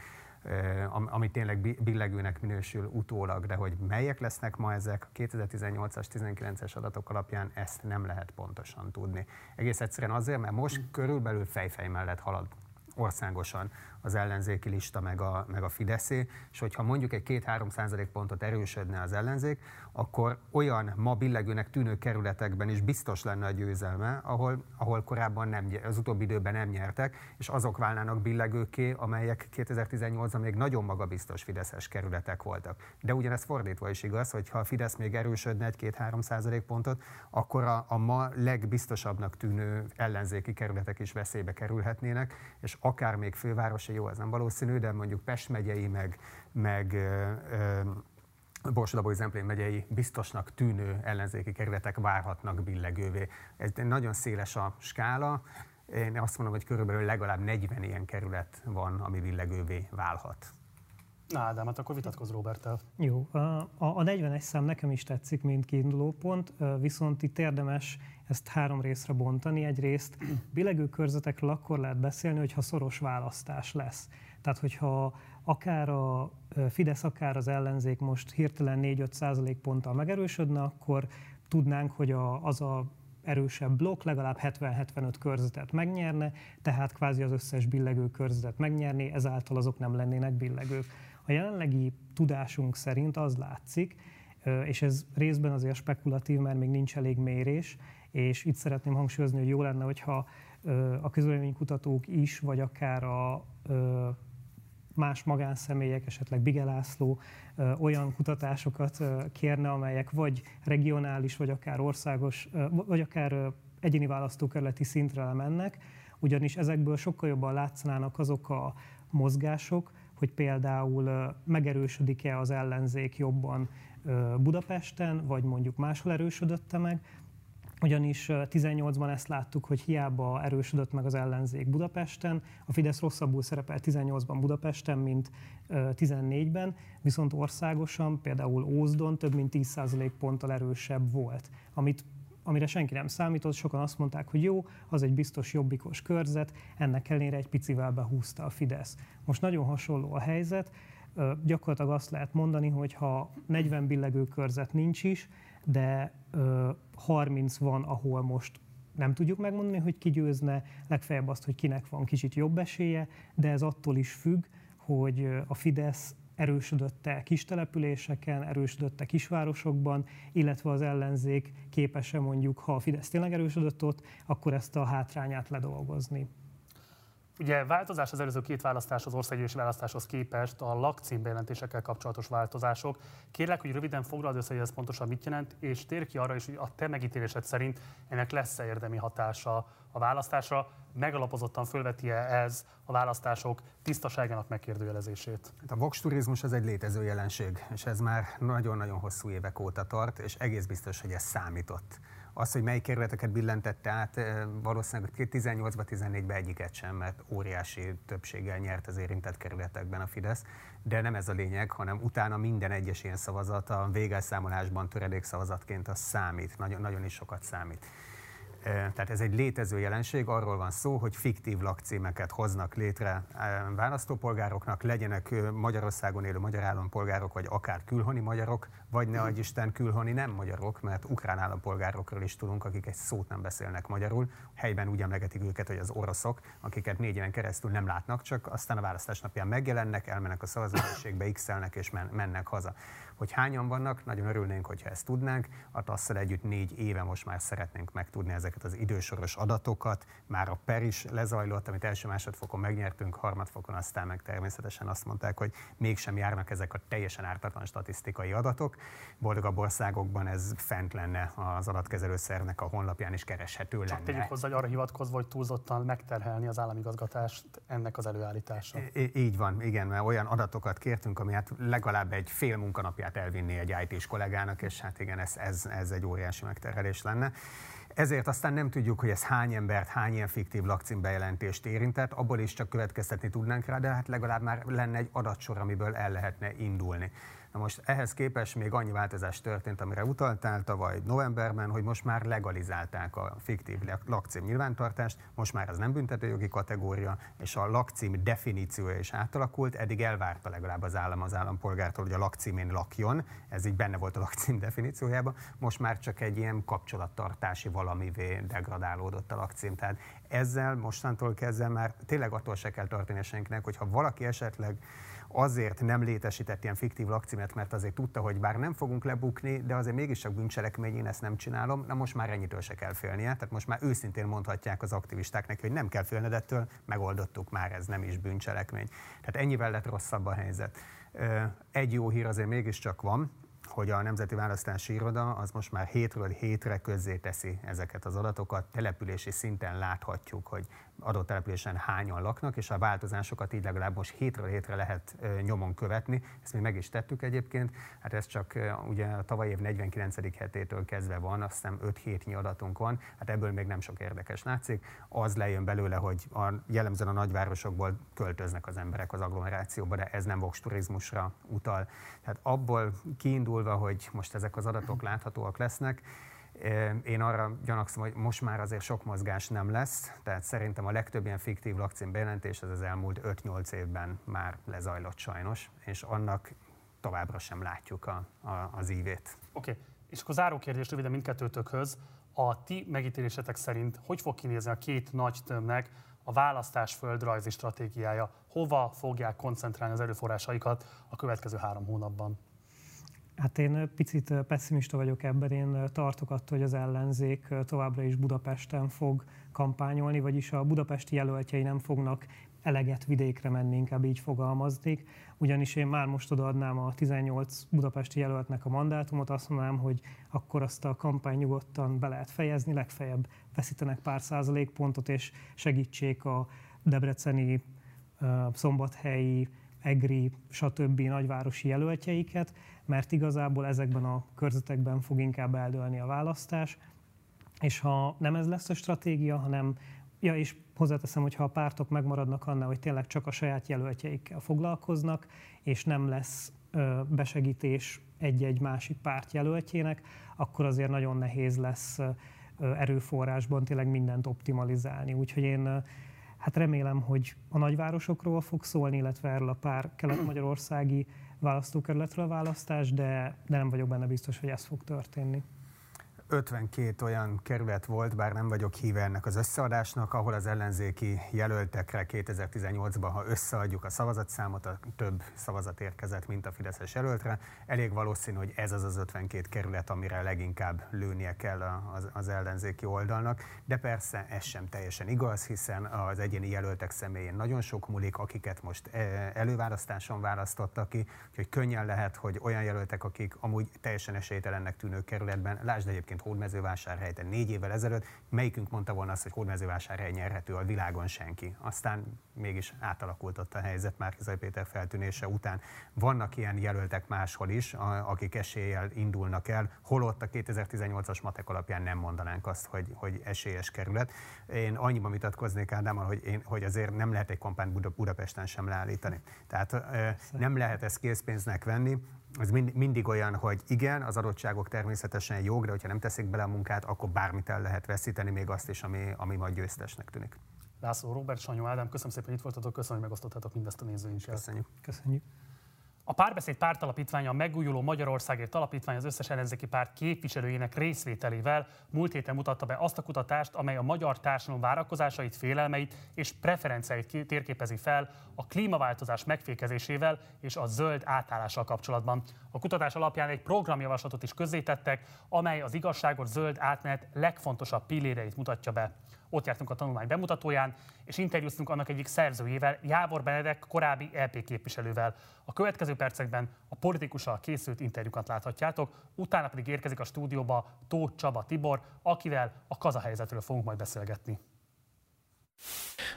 Speaker 8: ami tényleg billegőnek minősül utólag, de hogy melyek lesznek ma ezek 2018-as, 19-es adatok alapján, ezt nem lehet pontosan tudni. Egész egyszerűen azért, mert most körülbelül fejfej mellett halad országosan az ellenzéki lista meg a, meg a Fideszé, és hogyha mondjuk egy 2-3 százalék pontot erősödne az ellenzék, akkor olyan ma billegőnek tűnő kerületekben is biztos lenne a győzelme, ahol, ahol korábban nem, az utóbbi időben nem nyertek, és azok válnának billegőké, amelyek 2018-ban még nagyon magabiztos fideszes kerületek voltak. De ugyanez fordítva is igaz, hogy ha a Fidesz még erősödne egy-két-három százalék pontot, akkor a, a ma legbiztosabbnak tűnő ellenzéki kerületek is veszélybe kerülhetnének, és akár még fővárosi, jó, ez nem valószínű, de mondjuk Pest megyei, meg, meg Borsodabói Zemplén megyei biztosnak tűnő ellenzéki kerületek várhatnak billegővé. Ez nagyon széles a skála. Én azt mondom, hogy körülbelül legalább 40 ilyen kerület van, ami billegővé válhat.
Speaker 1: Na Ádám, hát akkor vitatkoz Roberttel.
Speaker 9: Jó, a, a 41 szám nekem is tetszik, mint kiinduló pont, viszont itt érdemes ezt három részre bontani. Egyrészt billegő körzetekről akkor lehet beszélni, hogyha szoros választás lesz. Tehát, hogyha akár a Fidesz, akár az ellenzék most hirtelen 4-5 százalék ponttal megerősödne, akkor tudnánk, hogy a, az a erősebb blokk legalább 70-75 körzetet megnyerne, tehát kvázi az összes billegő körzetet megnyerni, ezáltal azok nem lennének billegők. A jelenlegi tudásunk szerint az látszik, és ez részben azért spekulatív, mert még nincs elég mérés, és itt szeretném hangsúlyozni, hogy jó lenne, hogyha a közvéleménykutatók is, vagy akár a más magánszemélyek, esetleg Bigelászló olyan kutatásokat kérne, amelyek vagy regionális, vagy akár országos, vagy akár egyéni választókerületi szintre lemennek, ugyanis ezekből sokkal jobban látszanának azok a mozgások, hogy például megerősödik-e az ellenzék jobban Budapesten, vagy mondjuk máshol erősödötte meg, ugyanis 18-ban ezt láttuk, hogy hiába erősödött meg az ellenzék Budapesten, a Fidesz rosszabbul szerepel 18-ban Budapesten, mint 14-ben, viszont országosan, például Ózdon több mint 10% ponttal erősebb volt, amit amire senki nem számított, sokan azt mondták, hogy jó, az egy biztos jobbikos körzet, ennek ellenére egy picivel behúzta a Fidesz. Most nagyon hasonló a helyzet, gyakorlatilag azt lehet mondani, hogy ha 40 billegő körzet nincs is, de 30 van, ahol most nem tudjuk megmondani, hogy ki győzne, legfeljebb azt, hogy kinek van kicsit jobb esélye, de ez attól is függ, hogy a Fidesz erősödötte kis településeken, erősödötte kisvárosokban, illetve az ellenzék képes-e mondjuk, ha a Fidesz tényleg erősödött ott, akkor ezt a hátrányát ledolgozni.
Speaker 1: Ugye változás az előző két választás az országgyűlési választáshoz képest a lakcím bejelentésekkel kapcsolatos változások. Kérlek, hogy röviden foglald össze, hogy ez pontosan mit jelent, és tér ki arra is, hogy a te megítélésed szerint ennek lesz-e érdemi hatása a választásra, megalapozottan fölveti-e ez a választások tisztaságának megkérdőjelezését?
Speaker 8: Hát a vox turizmus az egy létező jelenség, és ez már nagyon-nagyon hosszú évek óta tart, és egész biztos, hogy ez számított. Az, hogy melyik kerületeket billentette át, valószínűleg 18-ban, 14-ben egyiket sem, mert óriási többséggel nyert az érintett kerületekben a Fidesz, de nem ez a lényeg, hanem utána minden egyes ilyen szavazat a végelszámolásban töredékszavazatként az számít, nagyon, nagyon is sokat számít. Tehát ez egy létező jelenség, arról van szó, hogy fiktív lakcímeket hoznak létre választópolgároknak, legyenek Magyarországon élő magyar állampolgárok, vagy akár külhoni magyarok, vagy ne adj Isten külhoni nem magyarok, mert ukrán állampolgárokról is tudunk, akik egy szót nem beszélnek magyarul. Helyben úgy emlegetik őket, hogy az oroszok, akiket négy éven keresztül nem látnak, csak aztán a választás napján megjelennek, elmennek a szavazóhelyiségbe, x és men- mennek haza. Hogy hányan vannak, nagyon örülnénk, hogyha ezt tudnánk. A tasz együtt négy éve most már szeretnénk megtudni ezeket az idősoros adatokat. Már a per is lezajlott, amit első másodfokon megnyertünk, harmadfokon aztán meg természetesen azt mondták, hogy mégsem járnak ezek a teljesen ártatlan statisztikai adatok. Boldogabb országokban ez fent lenne az adatkezelőszernek a honlapján is kereshető lenne. Csak
Speaker 1: tegyük hozzá, hogy arra hivatkozva, hogy túlzottan megterhelni az államigazgatást ennek az előállítása.
Speaker 8: Így van, igen, mert olyan adatokat kértünk, ami hát legalább egy fél munkanapját munkát elvinni egy IT-s kollégának, és hát igen, ez, ez, ez egy óriási megterhelés lenne. Ezért aztán nem tudjuk, hogy ez hány embert, hány ilyen fiktív lakcímbejelentést érintett, abból is csak következtetni tudnánk rá, de hát legalább már lenne egy adatsor, amiből el lehetne indulni. Na most ehhez képest még annyi változás történt, amire utaltál tavaly novemberben, hogy most már legalizálták a fiktív lakcím nyilvántartást, most már ez nem büntetőjogi kategória, és a lakcím definíciója is átalakult, eddig elvárta legalább az állam az állampolgártól, hogy a lakcímén lakjon, ez így benne volt a lakcím definíciójában, most már csak egy ilyen kapcsolattartási valamivé degradálódott a lakcím. Tehát ezzel mostantól kezdve már tényleg attól se kell tartani senkinek, hogy ha valaki esetleg azért nem létesített ilyen fiktív lakcímet, mert azért tudta, hogy bár nem fogunk lebukni, de azért mégis csak bűncselekmény, én ezt nem csinálom, na most már ennyitől se kell félnie. Tehát most már őszintén mondhatják az aktivisták neki, hogy nem kell félned ettől, megoldottuk már, ez nem is bűncselekmény. Tehát ennyivel lett rosszabb a helyzet. Egy jó hír azért mégiscsak van, hogy a Nemzeti Választási Iroda az most már hétről hétre közzé teszi ezeket az adatokat. Települési szinten láthatjuk, hogy adott településen hányan laknak, és a változásokat így legalább most hétről hétre lehet nyomon követni. Ezt mi meg is tettük egyébként. Hát ez csak ugye a tavaly év 49. hetétől kezdve van, azt hiszem 5 hétnyi adatunk van, hát ebből még nem sok érdekes látszik. Az lejön belőle, hogy a, jellemzően a nagyvárosokból költöznek az emberek az agglomerációba, de ez nem vox turizmusra utal. Tehát abból kiindulva, hogy most ezek az adatok láthatóak lesznek, én arra gyanakszom, hogy most már azért sok mozgás nem lesz, tehát szerintem a legtöbb ilyen fiktív lakcím bejelentés az az elmúlt 5-8 évben már lezajlott sajnos, és annak továbbra sem látjuk a, a, az ívét.
Speaker 1: Oké, okay. és akkor záró kérdés röviden mindkettőtökhöz. A ti megítélésetek szerint hogy fog kinézni a két nagy tömnek a választás földrajzi stratégiája. Hova fogják koncentrálni az erőforrásaikat a következő három hónapban?
Speaker 9: Hát én picit pessimista vagyok ebben, én tartok attól, hogy az ellenzék továbbra is Budapesten fog kampányolni, vagyis a budapesti jelöltjei nem fognak eleget vidékre menni, inkább így fogalmaznék. Ugyanis én már most odaadnám a 18 budapesti jelöltnek a mandátumot, azt mondanám, hogy akkor azt a kampány nyugodtan be lehet fejezni, legfeljebb veszítenek pár százalékpontot, és segítsék a debreceni, szombathelyi, egri, stb. nagyvárosi jelöltjeiket, mert igazából ezekben a körzetekben fog inkább eldőlni a választás, és ha nem ez lesz a stratégia, hanem, ja és hozzáteszem, hogy ha a pártok megmaradnak annál, hogy tényleg csak a saját jelöltjeikkel foglalkoznak, és nem lesz besegítés egy-egy másik párt jelöltjének, akkor azért nagyon nehéz lesz erőforrásban tényleg mindent optimalizálni. Úgyhogy én hát remélem, hogy a nagyvárosokról fog szólni, illetve erről a pár kelet-magyarországi választókerületről a választás, de, de nem vagyok benne biztos, hogy ez fog történni.
Speaker 8: 52 olyan kerület volt, bár nem vagyok híve ennek az összeadásnak, ahol az ellenzéki jelöltekre 2018-ban, ha összeadjuk a szavazatszámot, a több szavazat érkezett, mint a Fideszes jelöltre. Elég valószínű, hogy ez az az 52 kerület, amire leginkább lőnie kell az, az ellenzéki oldalnak, de persze ez sem teljesen igaz, hiszen az egyéni jelöltek személyén nagyon sok múlik, akiket most e, előválasztáson választottak ki, úgyhogy könnyen lehet, hogy olyan jelöltek, akik amúgy teljesen esélytelennek tűnő kerületben, lásd egyébként Hódmezővásárhely, de négy évvel ezelőtt melyikünk mondta volna azt, hogy Hódmezővásárhely nyerhető a világon senki. Aztán mégis átalakult a helyzet Márkizai Péter feltűnése után. Vannak ilyen jelöltek máshol is, akik eséllyel indulnak el, holott a 2018-as matek alapján nem mondanánk azt, hogy, hogy esélyes kerület. Én annyiban vitatkoznék Ádámmal, hogy, én, hogy azért nem lehet egy kampányt Budapesten sem leállítani. Tehát nem lehet ezt készpénznek venni, ez mind, mindig olyan, hogy igen, az adottságok természetesen jók, de hogyha nem teszik bele a munkát, akkor bármit el lehet veszíteni, még azt is, ami, ami majd győztesnek tűnik.
Speaker 1: László Robert, Sanyó Ádám, köszönöm szépen, hogy itt voltatok, köszönöm, hogy megosztottatok mindezt a nézőinket.
Speaker 8: Köszönjük.
Speaker 9: Köszönjük.
Speaker 1: A párbeszéd pártalapítványa a megújuló Magyarországért alapítvány az összes ellenzéki párt képviselőjének részvételével múlt héten mutatta be azt a kutatást, amely a magyar társadalom várakozásait, félelmeit és preferenciáit térképezi fel a klímaváltozás megfékezésével és a zöld átállással kapcsolatban. A kutatás alapján egy programjavaslatot is közzétettek, amely az igazságos zöld átmenet legfontosabb pilléreit mutatja be. Ott jártunk a tanulmány bemutatóján, és interjúztunk annak egyik szerzőjével, Jávor Benedek, korábbi LP képviselővel. A következő percekben a politikussal készült interjúkat láthatjátok, utána pedig érkezik a stúdióba Tóth Csaba Tibor, akivel a kazahelyzetről fogunk majd beszélgetni.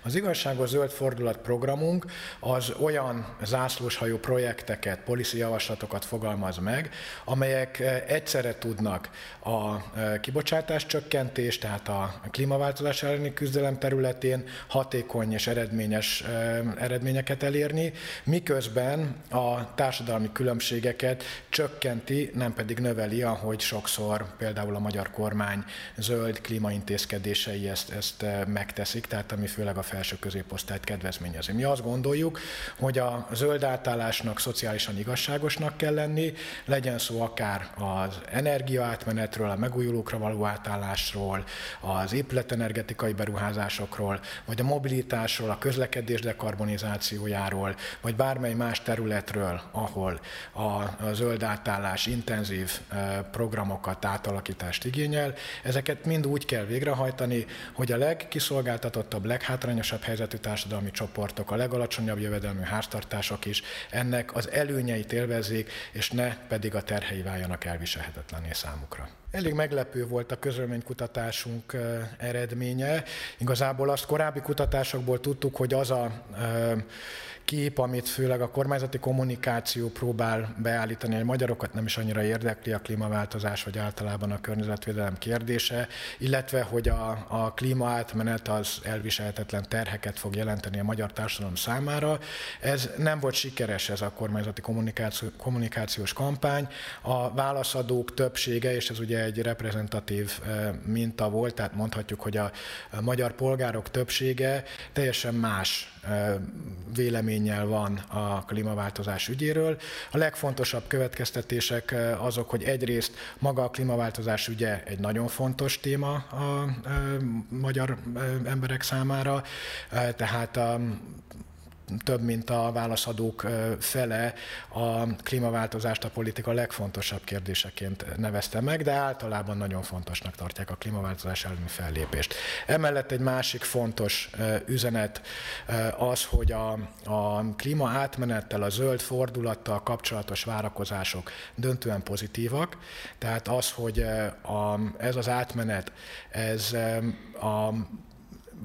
Speaker 10: Az igazságos zöld fordulat programunk az olyan zászlóshajó projekteket, policy javaslatokat fogalmaz meg, amelyek eh, egyszerre tudnak a eh, kibocsátás csökkentés, tehát a klímaváltozás elleni küzdelem területén hatékony és eredményes eh, eredményeket elérni, miközben a társadalmi különbségeket csökkenti, nem pedig növeli, ahogy sokszor például a magyar kormány zöld klímaintézkedései ezt, ezt megteszik, tehát ami főleg a felső középosztályt kedvezményezi. Mi azt gondoljuk, hogy a zöld átállásnak szociálisan igazságosnak kell lenni, legyen szó akár az energiaátmenetről, a megújulókra való átállásról, az épületenergetikai beruházásokról, vagy a mobilitásról, a közlekedés dekarbonizációjáról, vagy bármely más területről, ahol a zöld átállás intenzív programokat, átalakítást igényel. Ezeket mind úgy kell végrehajtani, hogy a legkiszolgáltatottabb, leghátrányosabb helyzetű társadalmi csoportok, a legalacsonyabb jövedelmű háztartások is ennek az előnyeit élvezzék, és ne pedig a terhei váljanak elviselhetetlené számukra. Elég meglepő volt a közölménykutatásunk eredménye. Igazából azt korábbi kutatásokból tudtuk, hogy az a kép, amit főleg a kormányzati kommunikáció próbál beállítani, hogy magyarokat nem is annyira érdekli a klímaváltozás, vagy általában a környezetvédelem kérdése, illetve hogy a, a klímaátmenet az elviselhetetlen terheket fog jelenteni a magyar társadalom számára. Ez nem volt sikeres ez a kormányzati kommunikáció, kommunikációs kampány. A válaszadók többsége, és ez ugye egy reprezentatív minta volt, tehát mondhatjuk, hogy a magyar polgárok többsége teljesen más véleménnyel van a klímaváltozás ügyéről. A legfontosabb következtetések azok, hogy egyrészt maga a klímaváltozás ügye egy nagyon fontos téma a magyar emberek számára, tehát a több mint a válaszadók fele a klímaváltozást a politika legfontosabb kérdéseként nevezte meg, de általában nagyon fontosnak tartják a klímaváltozás elleni fellépést. Emellett egy másik fontos üzenet az, hogy a, a klíma átmenettel, a zöld fordulattal kapcsolatos várakozások döntően pozitívak, tehát az, hogy a, ez az átmenet, ez a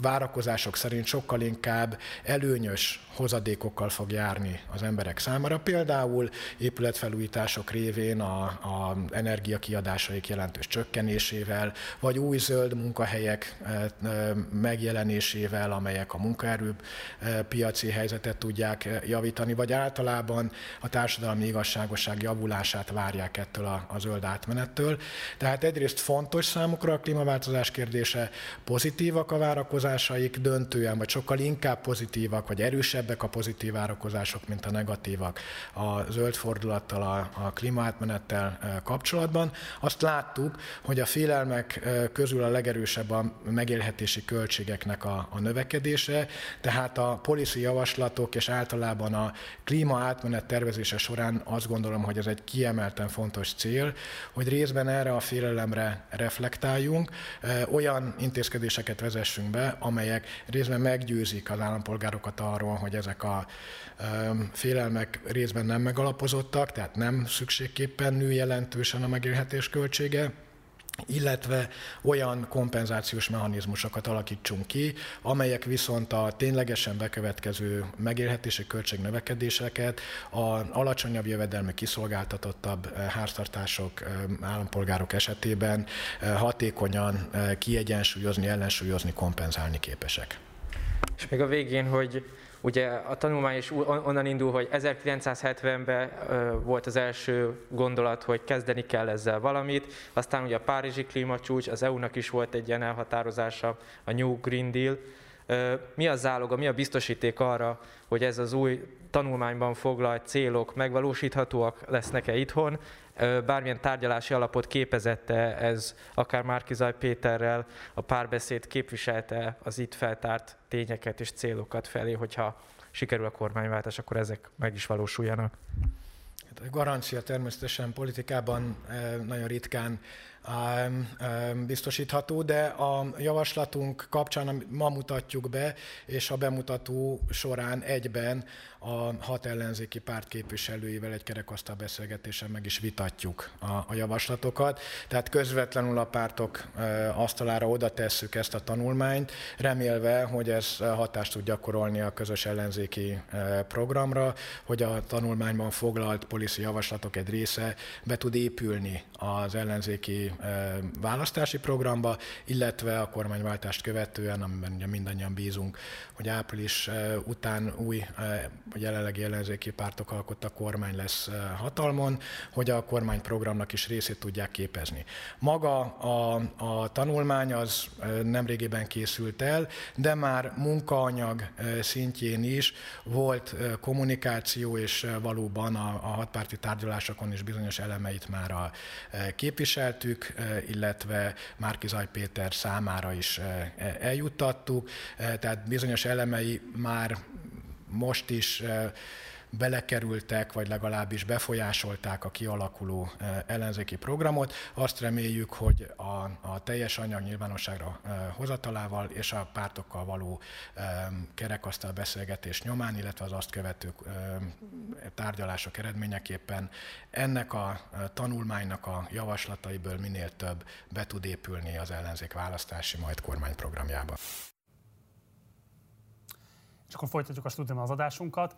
Speaker 10: várakozások szerint sokkal inkább előnyös hozadékokkal fog járni az emberek számára. Például épületfelújítások révén a, a energiakiadásaik jelentős csökkenésével, vagy új zöld munkahelyek e, e, megjelenésével, amelyek a munkaerő e, piaci helyzetet tudják javítani, vagy általában a társadalmi igazságosság javulását várják ettől a, a zöld átmenettől. Tehát egyrészt fontos számukra a klímaváltozás kérdése, pozitívak a várakozásaik, döntően, vagy sokkal inkább pozitívak, vagy erősebb erősebbek a pozitív várakozások, mint a negatívak a zöld fordulattal, a, a klímaátmenettel kapcsolatban. Azt láttuk, hogy a félelmek közül a legerősebb a megélhetési költségeknek a, a növekedése, tehát a policy javaslatok és általában a klímaátmenet tervezése során azt gondolom, hogy ez egy kiemelten fontos cél, hogy részben erre a félelemre reflektáljunk, olyan intézkedéseket vezessünk be, amelyek részben meggyőzik az állampolgárokat arról, hogy ezek a félelmek részben nem megalapozottak, tehát nem szükségképpen nő jelentősen a megélhetés költsége, illetve olyan kompenzációs mechanizmusokat alakítsunk ki, amelyek viszont a ténylegesen bekövetkező megélhetési költségnövekedéseket a alacsonyabb jövedelmi kiszolgáltatottabb háztartások, állampolgárok esetében hatékonyan kiegyensúlyozni, ellensúlyozni, kompenzálni képesek.
Speaker 5: És még a végén, hogy Ugye a tanulmány is onnan indul, hogy 1970-ben volt az első gondolat, hogy kezdeni kell ezzel valamit, aztán ugye a Párizsi klímacsúcs, az EU-nak is volt egy ilyen elhatározása, a New Green Deal. Mi a záloga, mi a biztosíték arra, hogy ez az új tanulmányban foglalt célok megvalósíthatóak lesznek-e itthon, bármilyen tárgyalási alapot képezette ez, akár Márkizaj Péterrel a párbeszéd képviselte az itt feltárt tényeket és célokat felé, hogyha sikerül a kormányváltás, akkor ezek meg is valósuljanak.
Speaker 10: Hát garancia természetesen politikában nagyon ritkán biztosítható, de a javaslatunk kapcsán ma mutatjuk be, és a bemutató során egyben a hat ellenzéki párt képviselőivel egy kerekasztal beszélgetésen meg is vitatjuk a, a javaslatokat. Tehát közvetlenül a pártok asztalára oda tesszük ezt a tanulmányt, remélve, hogy ez hatást tud gyakorolni a közös ellenzéki programra, hogy a tanulmányban foglalt policy javaslatok egy része be tud épülni az ellenzéki választási programba, illetve a kormányváltást követően, amiben ugye mindannyian bízunk, hogy április után új a jelenlegi ellenzéki pártok alkotta kormány lesz hatalmon, hogy a kormányprogramnak is részét tudják képezni. Maga a, a tanulmány az nemrégiben készült el, de már munkaanyag szintjén is volt kommunikáció, és valóban a, a hatpárti tárgyalásokon is bizonyos elemeit már a, képviseltük, illetve Márkizaj Péter számára is eljuttattuk, tehát bizonyos elemei már most is belekerültek, vagy legalábbis befolyásolták a kialakuló ellenzéki programot. Azt reméljük, hogy a, a teljes anyag nyilvánosságra hozatalával és a pártokkal való kerekasztal beszélgetés nyomán, illetve az azt követő tárgyalások eredményeképpen ennek a tanulmánynak a javaslataiból minél több be tud épülni az ellenzék választási, majd kormányprogramjába
Speaker 1: és akkor folytatjuk a stúdiumban az adásunkat.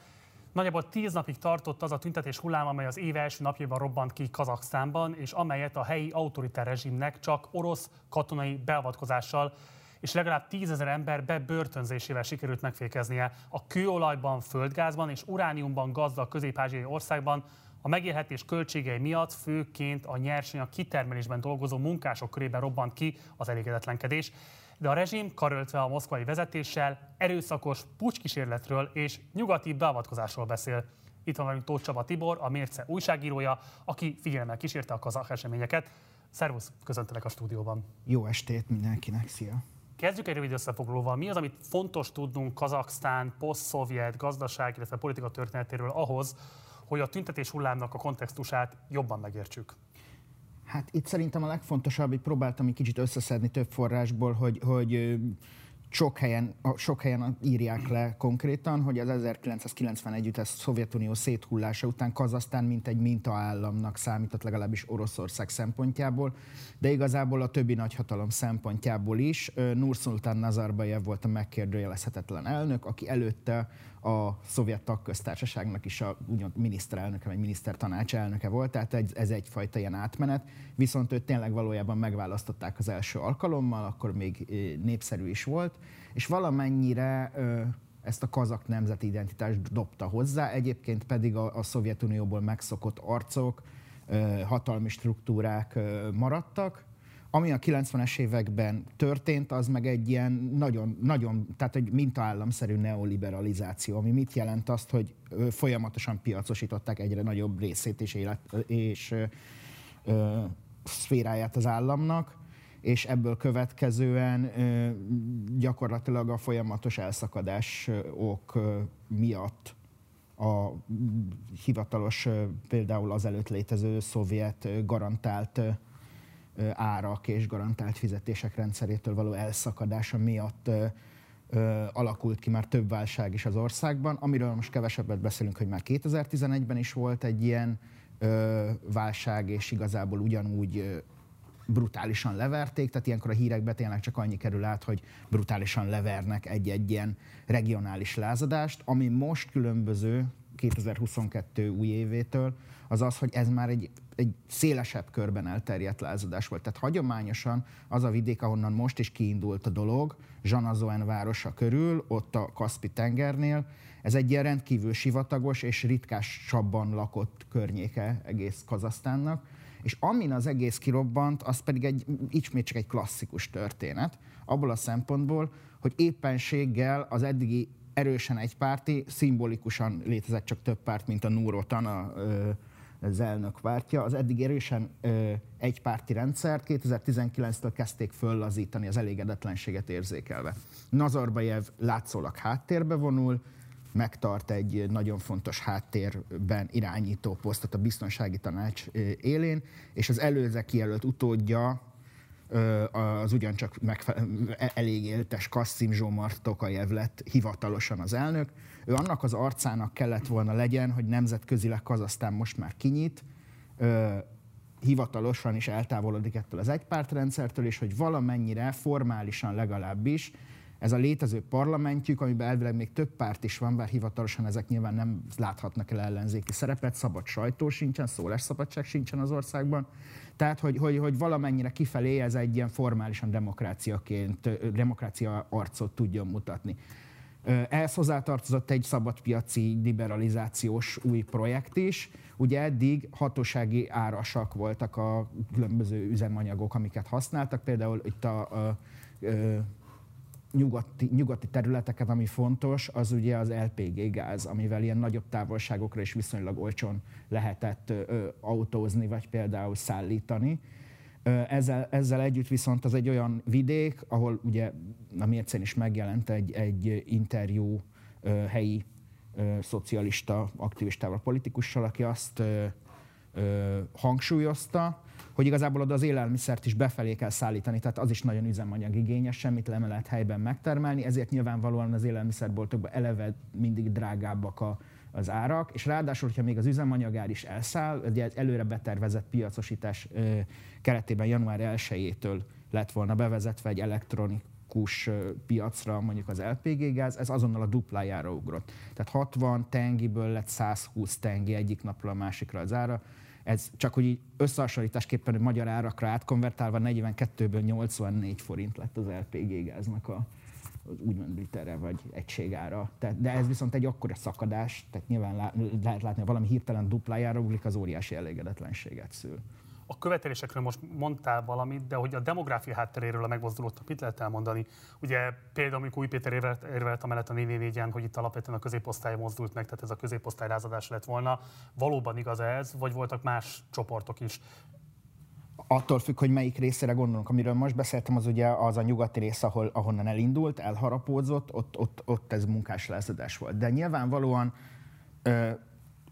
Speaker 1: Nagyjából tíz napig tartott az a tüntetés hullám, amely az év első napjában robbant ki Kazaksztánban, és amelyet a helyi autoritár rezsimnek csak orosz katonai beavatkozással és legalább tízezer ember bebörtönzésével sikerült megfékeznie. A kőolajban, földgázban és urániumban gazdag közép országban A megélhetés költségei miatt főként a nyersanyag kitermelésben dolgozó munkások körében robbant ki az elégedetlenkedés, de a rezsim, karöltve a moszkvai vezetéssel, erőszakos pucskísérletről és nyugati beavatkozásról beszél. Itt van velünk Tóth Csaba Tibor, a Mérce újságírója, aki figyelemmel kísérte a kazak eseményeket. Szervusz, köszöntelek a stúdióban.
Speaker 11: Jó estét mindenkinek, szia!
Speaker 1: Kezdjük egy rövid összefoglalóval. Mi az, amit fontos tudnunk Kazaksztán poszt-szovjet gazdaság, illetve politika történetéről ahhoz, hogy a tüntetés hullámnak a kontextusát jobban megértsük?
Speaker 11: Hát itt szerintem a legfontosabb, hogy próbáltam egy kicsit összeszedni több forrásból, hogy, hogy sok helyen, sok helyen írják le konkrétan, hogy az 1991 a Szovjetunió széthullása után Kazasztán mint egy mintaállamnak számított legalábbis Oroszország szempontjából, de igazából a többi nagyhatalom szempontjából is. Nursultán Nazarbayev volt a megkérdőjelezhetetlen elnök, aki előtte a szovjet tagköztársaságnak is a úgymond miniszterelnöke, vagy minisztertanács elnöke volt, tehát ez, ez egyfajta ilyen átmenet, viszont őt tényleg valójában megválasztották az első alkalommal, akkor még népszerű is volt, és valamennyire ezt a kazak nemzeti identitást dobta hozzá, egyébként pedig a, a Szovjetunióból megszokott arcok, hatalmi struktúrák maradtak, ami a 90-es években történt, az meg egy ilyen nagyon, nagyon tehát egy mintaállamszerű neoliberalizáció, ami mit jelent? Azt, hogy folyamatosan piacosították egyre nagyobb részét és, élet, és ö, ö, szféráját az államnak, és ebből következően ö, gyakorlatilag a folyamatos elszakadások miatt a hivatalos, például az előtt létező szovjet garantált árak és garantált fizetések rendszerétől való elszakadása miatt alakult ki már több válság is az országban, amiről most kevesebbet beszélünk, hogy már 2011-ben is volt egy ilyen válság, és igazából ugyanúgy brutálisan leverték, tehát ilyenkor a hírekbe tényleg csak annyi kerül át, hogy brutálisan levernek egy-egy ilyen regionális lázadást, ami most különböző 2022 új évétől, az az, hogy ez már egy, egy szélesebb körben elterjedt lázadás volt. Tehát hagyományosan az a vidék, ahonnan most is kiindult a dolog, Zsanazoen városa körül, ott a Kaspi tengernél, ez egy ilyen rendkívül sivatagos és ritkásabban lakott környéke egész Kazasztánnak, és amin az egész kirobbant, az pedig egy, ismét csak egy klasszikus történet, abból a szempontból, hogy éppenséggel az eddigi erősen egypárti, szimbolikusan létezett csak több párt, mint a Núrotan, a, az elnök pártja. Az eddig erősen ö, egypárti rendszert 2019-től kezdték föllazítani az elégedetlenséget érzékelve. Nazarbayev látszólag háttérbe vonul, megtart egy nagyon fontos háttérben irányító posztot a biztonsági tanács élén, és az előző kijelölt utódja az ugyancsak megfe- elég éltes Kassim Zsomar Tokajev lett hivatalosan az elnök. Ő annak az arcának kellett volna legyen, hogy nemzetközileg Kazasztán most már kinyit, hivatalosan is eltávolodik ettől az egypártrendszertől, és hogy valamennyire formálisan legalábbis ez a létező parlamentjük, amiben elvileg még több párt is van, bár hivatalosan ezek nyilván nem láthatnak el ellenzéki szerepet, szabad sajtó sincsen, szólásszabadság sincsen az országban. Tehát, hogy, hogy, hogy valamennyire kifelé ez egy ilyen formálisan demokráciaként, demokrácia arcot tudjon mutatni. Ehhez hozzátartozott egy szabadpiaci liberalizációs új projekt is. Ugye eddig hatósági árasak voltak a különböző üzemanyagok, amiket használtak. Például itt a, a, a nyugati, nyugati területeket, ami fontos, az ugye az LPG gáz, amivel ilyen nagyobb távolságokra is viszonylag olcsón lehetett ö, autózni, vagy például szállítani. Ezzel, ezzel együtt viszont az egy olyan vidék, ahol ugye a Mércén is megjelent egy, egy interjú helyi szocialista aktivistával, politikussal, aki azt hangsúlyozta, hogy igazából oda az élelmiszert is befelé kell szállítani, tehát az is nagyon üzemanyag igényes, semmit nem lehet helyben megtermelni, ezért nyilvánvalóan az élelmiszerboltokban eleve mindig drágábbak a, az árak, és ráadásul, hogyha még az üzemanyagár is elszáll, ugye egy előre betervezett piacosítás keretében január 1-től lett volna bevezetve egy elektronikus piacra mondjuk az LPG gáz, ez azonnal a duplájára ugrott. Tehát 60 tengiből lett 120 tengi egyik napról a másikra az ára. Ez csak így összehasonlításképpen hogy magyar árakra átkonvertálva 42-ből 84 forint lett az LPG gáznak a, úgymond literre vagy egységára. Tehát, de ez viszont egy akkora szakadás, tehát nyilván lá, lehet látni, hogy valami hirtelen duplájára ugrik, az óriási elégedetlenséget szül.
Speaker 1: A követelésekről most mondtál valamit, de hogy a demográfia hátteréről a megmozdulódtak, mit lehet elmondani? Ugye például, amikor Új Péter érvelt, érvelt mellett a 4 hogy itt alapvetően a középosztály mozdult meg, tehát ez a középosztály lázadás lett volna. Valóban igaz ez, vagy voltak más csoportok is?
Speaker 11: attól függ, hogy melyik részére gondolunk. Amiről most beszéltem, az ugye az a nyugati rész, ahol, ahonnan elindult, elharapódzott, ott, ott, ott ez munkás lázadás volt. De nyilvánvalóan ö,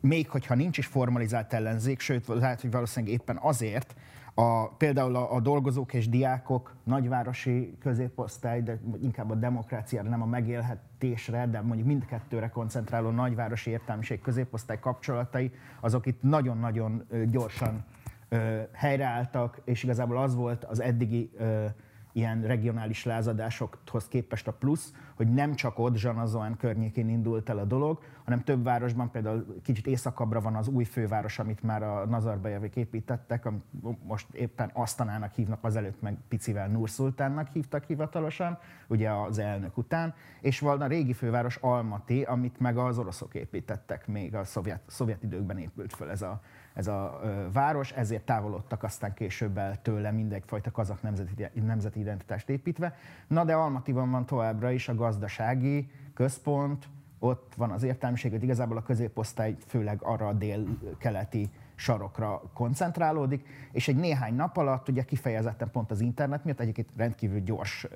Speaker 11: még hogyha nincs is formalizált ellenzék, sőt, lehet, hogy valószínűleg éppen azért, a, például a, a dolgozók és diákok, nagyvárosi középosztály, de inkább a demokráciára, nem a megélhetésre, de mondjuk mindkettőre koncentráló nagyvárosi értelmiség középosztály kapcsolatai, azok itt nagyon-nagyon gyorsan ö, helyreálltak, és igazából az volt az eddigi ö, ilyen regionális lázadásokhoz képest a plusz, hogy nem csak ott Zsanazóan környékén indult el a dolog, hanem több városban, például kicsit északabbra van az új főváros, amit már a Nazarbajevik építettek, amit most éppen Asztanának hívnak, azelőtt meg picivel Nurszultánnak hívtak hivatalosan, ugye az elnök után, és van a régi főváros Almaty, amit meg az oroszok építettek még a szovjet, szovjet időkben épült föl ez a, ez a város, ezért távolodtak aztán később el tőle mindegyfajta kazak nemzeti, nemzeti identitást építve. Na de Almatyban van továbbra is a gazdasági központ, ott van az értelmiség, hogy igazából a középosztály főleg arra a dél-keleti sarokra koncentrálódik, és egy néhány nap alatt ugye kifejezetten pont az internet miatt egyébként rendkívül gyors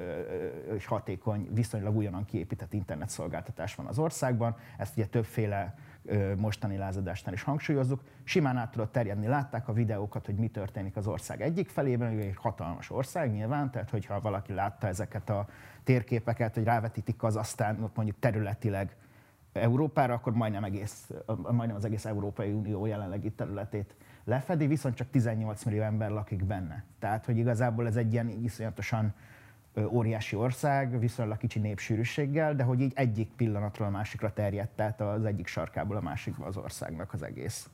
Speaker 11: és hatékony, viszonylag újonnan kiépített internetszolgáltatás van az országban, ezt ugye többféle mostani lázadásnál is hangsúlyozzuk. Simán át tudott terjedni, látták a videókat, hogy mi történik az ország egyik felében, egy hatalmas ország nyilván, tehát hogyha valaki látta ezeket a térképeket, hogy rávetítik az aztán mondjuk területileg Európára, akkor majdnem, egész, majdnem az egész Európai Unió jelenlegi területét lefedi, viszont csak 18 millió ember lakik benne. Tehát, hogy igazából ez egy ilyen iszonyatosan óriási ország, viszonylag kicsi népsűrűséggel, de hogy így egyik pillanatról a másikra terjedt, tehát az egyik sarkából a másikba az országnak az egész.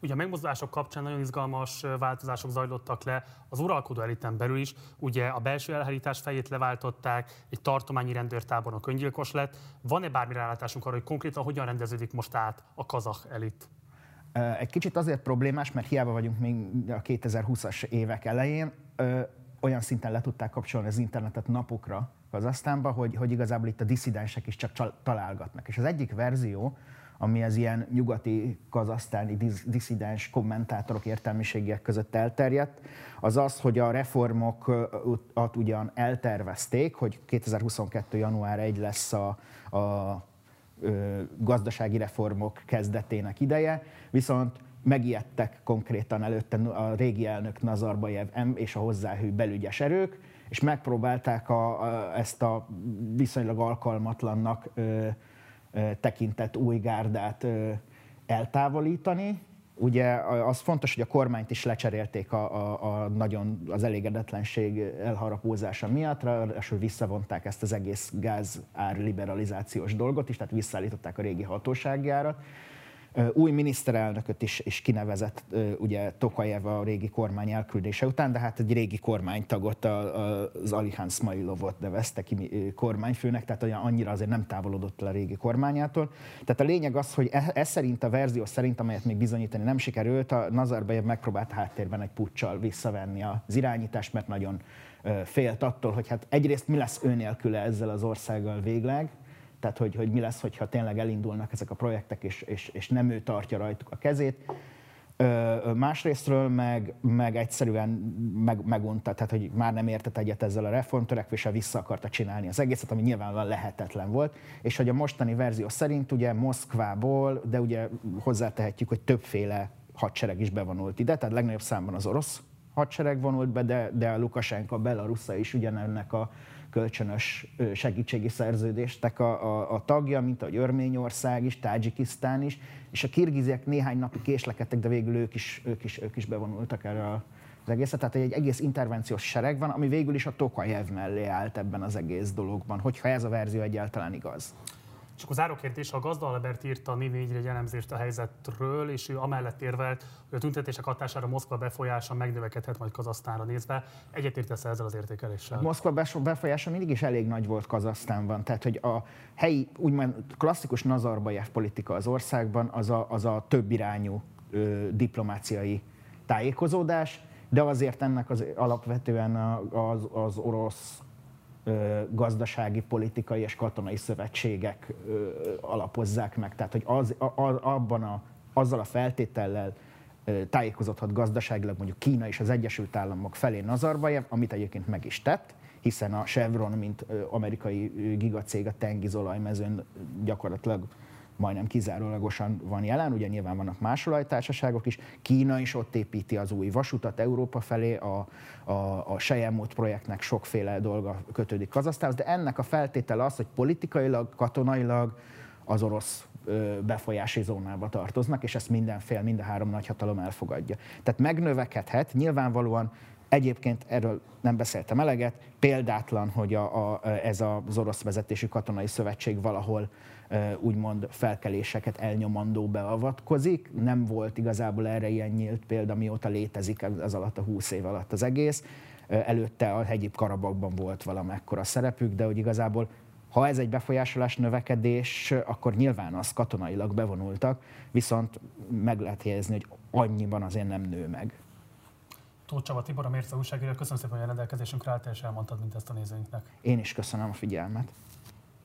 Speaker 1: Ugye a megmozdulások kapcsán nagyon izgalmas változások zajlottak le az uralkodó eliten belül is. Ugye a belső elhárítás fejét leváltották, egy tartományi rendőrtábornok öngyilkos lett. Van-e bármi rálátásunk arra, hogy konkrétan hogyan rendeződik most át a kazak elit?
Speaker 11: Egy kicsit azért problémás, mert hiába vagyunk még a 2020-as évek elején, olyan szinten le tudták kapcsolni az internetet napokra az aztánba, hogy, hogy igazából itt a diszidensek is csak találgatnak. És az egyik verzió, ami az ilyen nyugati kazasztáni diszidens kommentátorok értelmiségiek között elterjedt, az az, hogy a reformokat ugyan eltervezték, hogy 2022. január 1 lesz a, a gazdasági reformok kezdetének ideje, viszont megijedtek konkrétan előtte a régi elnök Nazarbayev és a hozzáhű belügyes erők, és megpróbálták a, a, ezt a viszonylag alkalmatlannak ö, ö, tekintett új gárdát ö, eltávolítani. Ugye az fontos, hogy a kormányt is lecserélték a, a, a nagyon az elégedetlenség elharapózása miatt, ráadásul visszavonták ezt az egész gáz ár liberalizációs dolgot is, tehát visszaállították a régi hatóságjára új miniszterelnököt is, is kinevezett ugye Tokajev a régi kormány elküldése után, de hát egy régi kormánytagot, az Alihan Smailovot nevezte ki kormányfőnek, tehát annyira azért nem távolodott el a régi kormányától. Tehát a lényeg az, hogy e, ez szerint a verzió szerint, amelyet még bizonyítani nem sikerült, a Nazarbayev megpróbált háttérben egy puccsal visszavenni az irányítást, mert nagyon félt attól, hogy hát egyrészt mi lesz ő nélküle ezzel az országgal végleg, tehát hogy, hogy mi lesz, hogyha tényleg elindulnak ezek a projektek, és, és, és nem ő tartja rajtuk a kezét. Ö, másrésztről meg, meg egyszerűen meg, megunta, tehát hogy már nem értett egyet ezzel a reformtörekvéssel, vissza akarta csinálni az egészet, ami nyilvánvalóan lehetetlen volt, és hogy a mostani verzió szerint ugye Moszkvából, de ugye hozzátehetjük, hogy többféle hadsereg is bevonult ide, tehát legnagyobb számban az orosz hadsereg vonult be, de, de Lukasenka, Belarusza is ugyanennek a, kölcsönös segítségi szerződéstek a, a, a tagja, mint ahogy Örményország is, Tádzsikisztán is, és a kirgiziek néhány napi késlekedtek, de végül ők is, ők is, ők is bevonultak erre az egészet. Tehát egy egész intervenciós sereg van, ami végül is a Tokajev mellé állt ebben az egész dologban, hogyha ez a verzió egyáltalán igaz.
Speaker 1: És akkor záró kérdés, a Gazda Albert írta a 4 egy elemzést a helyzetről, és ő amellett érvelt, hogy a tüntetések hatására Moszkva befolyása megnövekedhet majd Kazasztánra nézve. Egyetértesz ezzel az értékeléssel?
Speaker 11: Moszkva befolyása mindig is elég nagy volt Kazasztánban, tehát hogy a helyi, úgymond klasszikus Nazarbayev politika az országban az a, az a több irányú ö, diplomáciai tájékozódás, de azért ennek az alapvetően az, az orosz gazdasági, politikai és katonai szövetségek alapozzák meg. Tehát, hogy az, a, abban a, azzal a feltétellel tájékozódhat gazdaságilag mondjuk Kína és az Egyesült Államok felé Nazarbayev, amit egyébként meg is tett, hiszen a Chevron, mint amerikai gigacég a tengizolajmezőn gyakorlatilag majdnem kizárólagosan van jelen, ugye nyilván vannak más olajtársaságok is, Kína is ott építi az új vasutat Európa felé, a, a, a Sejemút projektnek sokféle dolga kötődik Kazasztánhoz, de ennek a feltétele az, hogy politikailag, katonailag az orosz befolyási zónába tartoznak, és ezt mindenfél, mind a három nagyhatalom elfogadja. Tehát megnövekedhet, nyilvánvalóan Egyébként erről nem beszéltem eleget, példátlan, hogy a, a, ez az orosz vezetésű katonai szövetség valahol úgymond felkeléseket elnyomandó beavatkozik. Nem volt igazából erre ilyen nyílt példa, mióta létezik az alatt a 20 év alatt az egész. Előtte a hegyi Karabakban volt valamekkora szerepük, de hogy igazából ha ez egy befolyásolás növekedés, akkor nyilván az katonailag bevonultak, viszont meg lehet helyezni, hogy annyiban azért nem nő meg.
Speaker 1: Tóth Csaba Tibor, a Mérce újságíró, köszönöm szépen, hogy a rendelkezésünkre álltál és elmondtad mint ezt a nézőinknek.
Speaker 11: Én is köszönöm a figyelmet.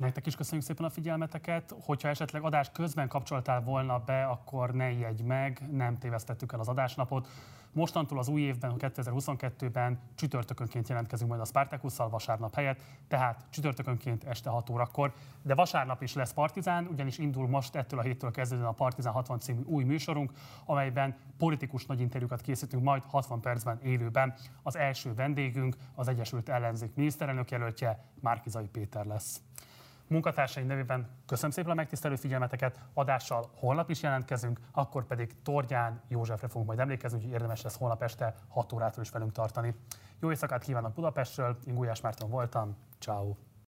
Speaker 1: Nektek is köszönjük szépen a figyelmeteket. Hogyha esetleg adás közben kapcsoltál volna be, akkor ne jegy meg, nem tévesztettük el az adásnapot. Mostantól az új évben, 2022-ben csütörtökönként jelentkezünk majd a Spartakusszal vasárnap helyett, tehát csütörtökönként este 6 órakor. De vasárnap is lesz Partizán, ugyanis indul most ettől a héttől kezdődően a Partizán 60 című új műsorunk, amelyben politikus nagy interjúkat készítünk majd 60 percben élőben. Az első vendégünk az Egyesült Ellenzék miniszterelnök jelöltje Márkizai Péter lesz. Munkatársaim nevében köszönöm szépen a megtisztelő figyelmeteket, adással holnap is jelentkezünk, akkor pedig Tordján Józsefre fogunk majd emlékezni, úgyhogy érdemes lesz holnap este 6 órától is velünk tartani. Jó éjszakát kívánok Budapestről, én Gulyás Márton voltam, ciao.